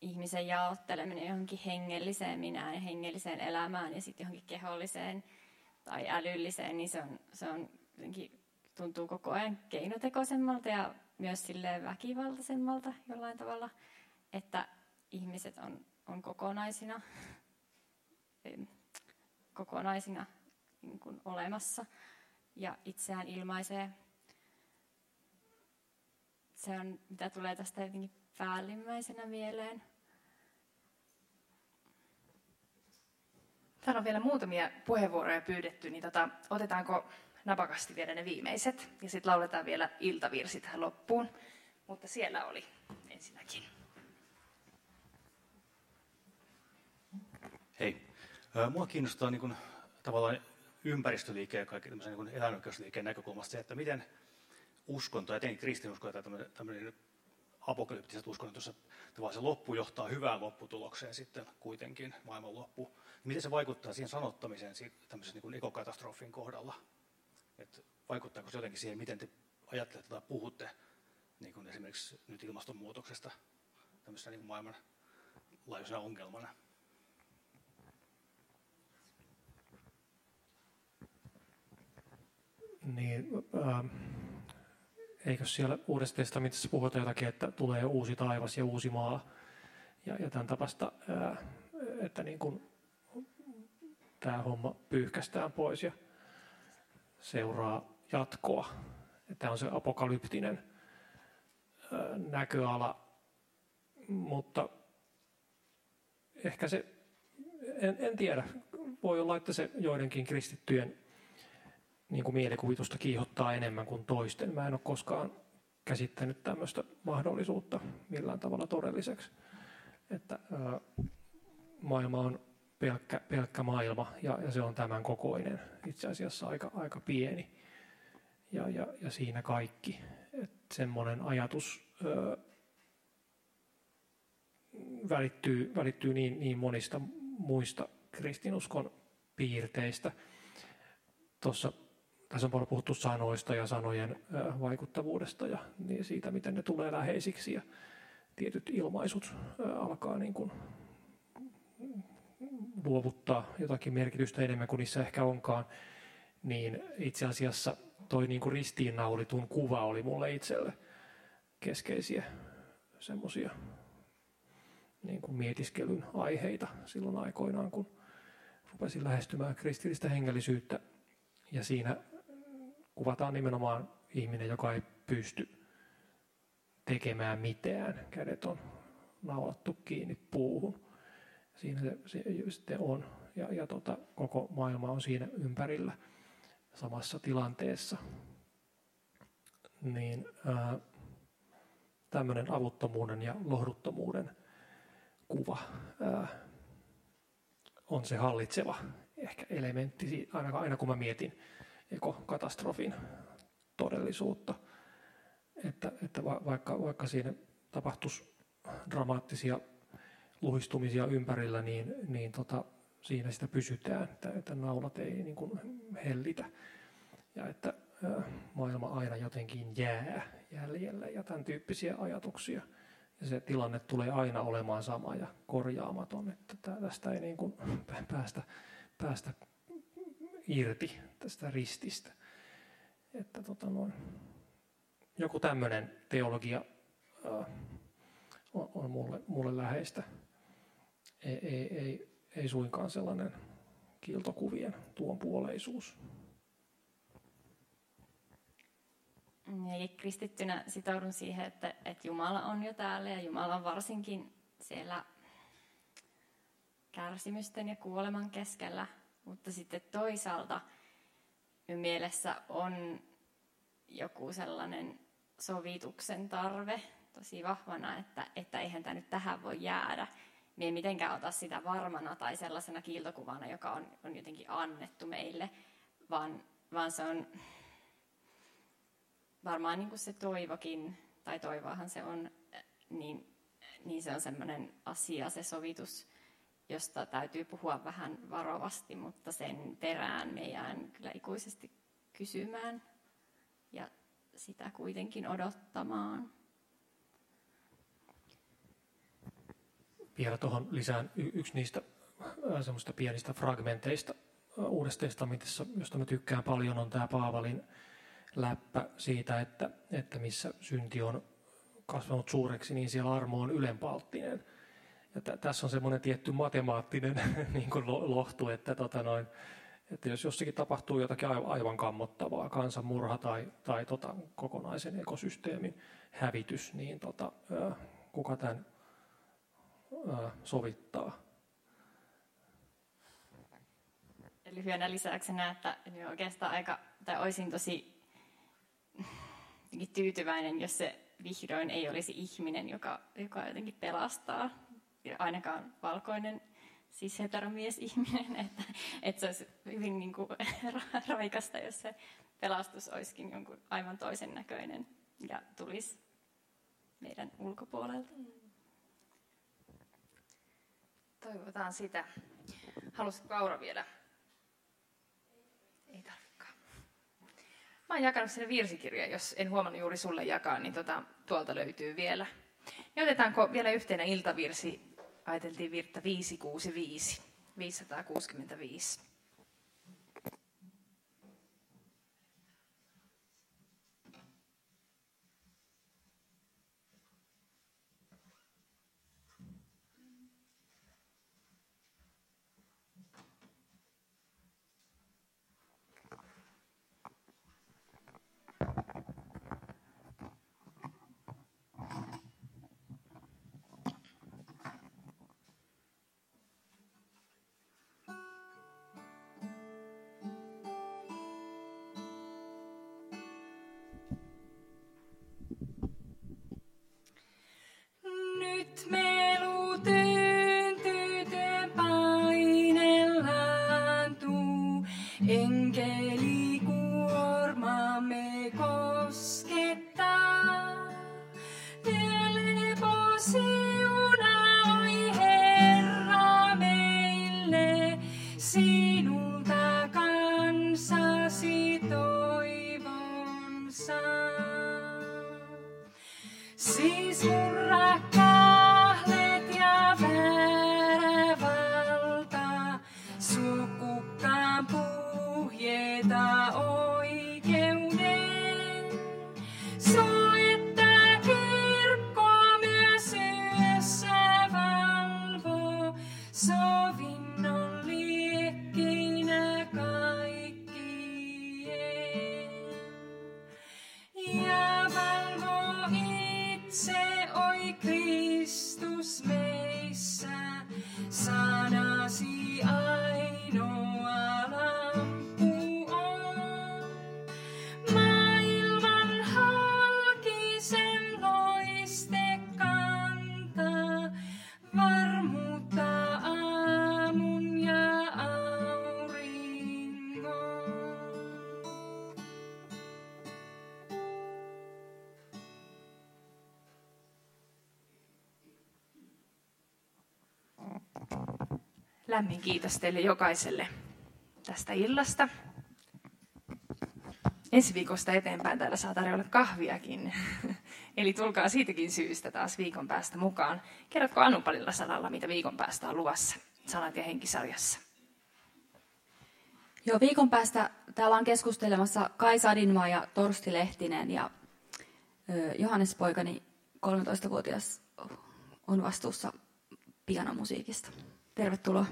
ihmisen jaotteleminen johonkin hengelliseen minään ja hengelliseen elämään ja sitten johonkin keholliseen tai älylliseen, niin se, on, se on jotenkin tuntuu koko ajan keinotekoisemmalta ja myös silleen väkivaltaisemmalta jollain tavalla, että ihmiset on, on kokonaisina, kokonaisina niin kuin olemassa ja itseään ilmaisee. Se on, mitä tulee tästä jotenkin päällimmäisenä mieleen. Täällä on vielä muutamia puheenvuoroja pyydetty, niin tota, otetaanko napakasti vielä ne viimeiset ja sitten lauletaan vielä iltavirsi tähän loppuun. Mutta siellä oli ensinnäkin. Hei. Mua kiinnostaa niin kuin, tavallaan ympäristöliikkeen ja kaikki niin eläinoikeusliikkeen näkökulmasta se, että miten uskonto, etenkin kristinusko tai tämmöinen, tämmöinen apokalyptiset uskonnot, jossa tavallaan se loppu johtaa hyvään lopputulokseen sitten kuitenkin, maailman loppu. Miten se vaikuttaa siihen sanottamiseen tämmöisen niin ekokatastrofin kohdalla? Et vaikuttaako se jotenkin siihen, miten te ajattelette tai puhutte niin kuin esimerkiksi nyt ilmastonmuutoksesta tämmöisenä niin maailmanlaajuisena ongelmana? Niin, äh, eikö siellä Uudessa testamentissa puhuta jotakin, että tulee uusi taivas ja uusi maa ja, ja tämän tapasta, ää, että niin kuin tämä homma pyyhkästään pois ja seuraa jatkoa. Tämä on se apokalyptinen näköala, mutta ehkä se, en, en tiedä, voi olla, että se joidenkin kristittyjen niin kuin mielikuvitusta kiihottaa enemmän kuin toisten. Mä en ole koskaan käsittänyt tämmöistä mahdollisuutta millään tavalla todelliseksi. Että ää, maailma on pelkkä, pelkkä maailma ja, ja se on tämän kokoinen, itse asiassa aika, aika pieni. Ja, ja, ja siinä kaikki. Että semmoinen ajatus ää, välittyy, välittyy niin, niin monista muista kristinuskon piirteistä. Tuossa tässä on paljon puhuttu sanoista ja sanojen vaikuttavuudesta ja niin siitä, miten ne tulee läheisiksi ja tietyt ilmaisut alkaa niin kuin luovuttaa jotakin merkitystä enemmän kuin niissä ehkä onkaan, niin itse asiassa toi niin kuin ristiinnaulitun kuva oli mulle itselle keskeisiä semmoisia niin kuin mietiskelyn aiheita silloin aikoinaan, kun rupesin lähestymään kristillistä hengellisyyttä. Ja siinä kuvataan nimenomaan ihminen, joka ei pysty tekemään mitään. Kädet on naulattu kiinni puuhun. Siinä se, se sitten on. Ja, ja tota, koko maailma on siinä ympärillä samassa tilanteessa. Niin tämmöinen avuttomuuden ja lohduttomuuden kuva ää, on se hallitseva ehkä elementti, aina, aina kun mä mietin ekokatastrofin todellisuutta. Että, että va, vaikka, vaikka siinä tapahtuisi dramaattisia luhistumisia ympärillä, niin, niin tota, siinä sitä pysytään, että, että naulat ei niin kuin hellitä ja että maailma aina jotenkin jää jäljelle ja tämän tyyppisiä ajatuksia. Ja se tilanne tulee aina olemaan sama ja korjaamaton, että tästä ei niin kuin päästä, päästä irti tästä rististä. Että tota noin, joku tämmöinen teologia on, on mulle, mulle läheistä. Ei, ei, ei, ei suinkaan sellainen kiltokuvien tuon puoleisuus. Eli kristittynä sitoudun siihen, että, että Jumala on jo täällä ja Jumala on varsinkin siellä kärsimysten ja kuoleman keskellä. Mutta sitten toisaalta mielessä on joku sellainen sovituksen tarve tosi vahvana, että, että eihän tämä nyt tähän voi jäädä. Me ei mitenkään ota sitä varmana tai sellaisena kiiltokuvana, joka on, on jotenkin annettu meille, vaan, vaan se on varmaan niin kuin se toivokin, tai toivoahan se on, niin, niin se on sellainen asia, se sovitus, josta täytyy puhua vähän varovasti, mutta sen perään me jään kyllä ikuisesti kysymään ja sitä kuitenkin odottamaan. Vielä tuohon lisään yksi niistä semmoista pienistä fragmenteista Uudessa testamentissa, josta mä tykkään paljon, on tämä Paavalin läppä siitä, että, että missä synti on kasvanut suureksi, niin siellä armo on ylenpalttinen. T- tässä on semmoinen tietty matemaattinen *laughs* niin kuin lohtu, että, tota noin, että jos jossakin tapahtuu jotakin aivan kammottavaa, kansanmurha tai, tai tota, kokonaisen ekosysteemin hävitys, niin tota, kuka tämän sovittaa? Eli lyhyenä lisäyksenä, että oikeastaan aika, tai olisin tosi tyytyväinen, jos se vihdoin ei olisi ihminen, joka, joka jotenkin pelastaa. Ja ainakaan valkoinen siis heteromies-ihminen, *laughs* että, että se olisi hyvin niin kuin, raikasta, jos se pelastus olisikin jonkun aivan toisen näköinen ja tulisi meidän ulkopuolelta. Toivotaan sitä. Halusitko Aura vielä? Ei tarvitse. Mä oon jakanut sinne virsikirja, jos en huomannut juuri sulle jakaa, niin tota, tuolta löytyy vielä. Ja otetaanko vielä yhtenä iltavirsi? Ajateltiin virta 565, 565. lämmin kiitos teille jokaiselle tästä illasta. Ensi viikosta eteenpäin täällä saa tarjolla kahviakin. *laughs* Eli tulkaa siitäkin syystä taas viikon päästä mukaan. Kerrotko Anu parilla sanalla, mitä viikon päästä on luvassa sanat ja henkisarjassa? Joo, viikon päästä täällä on keskustelemassa Kai Sadinmaa ja Torsti Lehtinen ja Johannes poikani 13-vuotias on vastuussa pianomusiikista. Tervetuloa.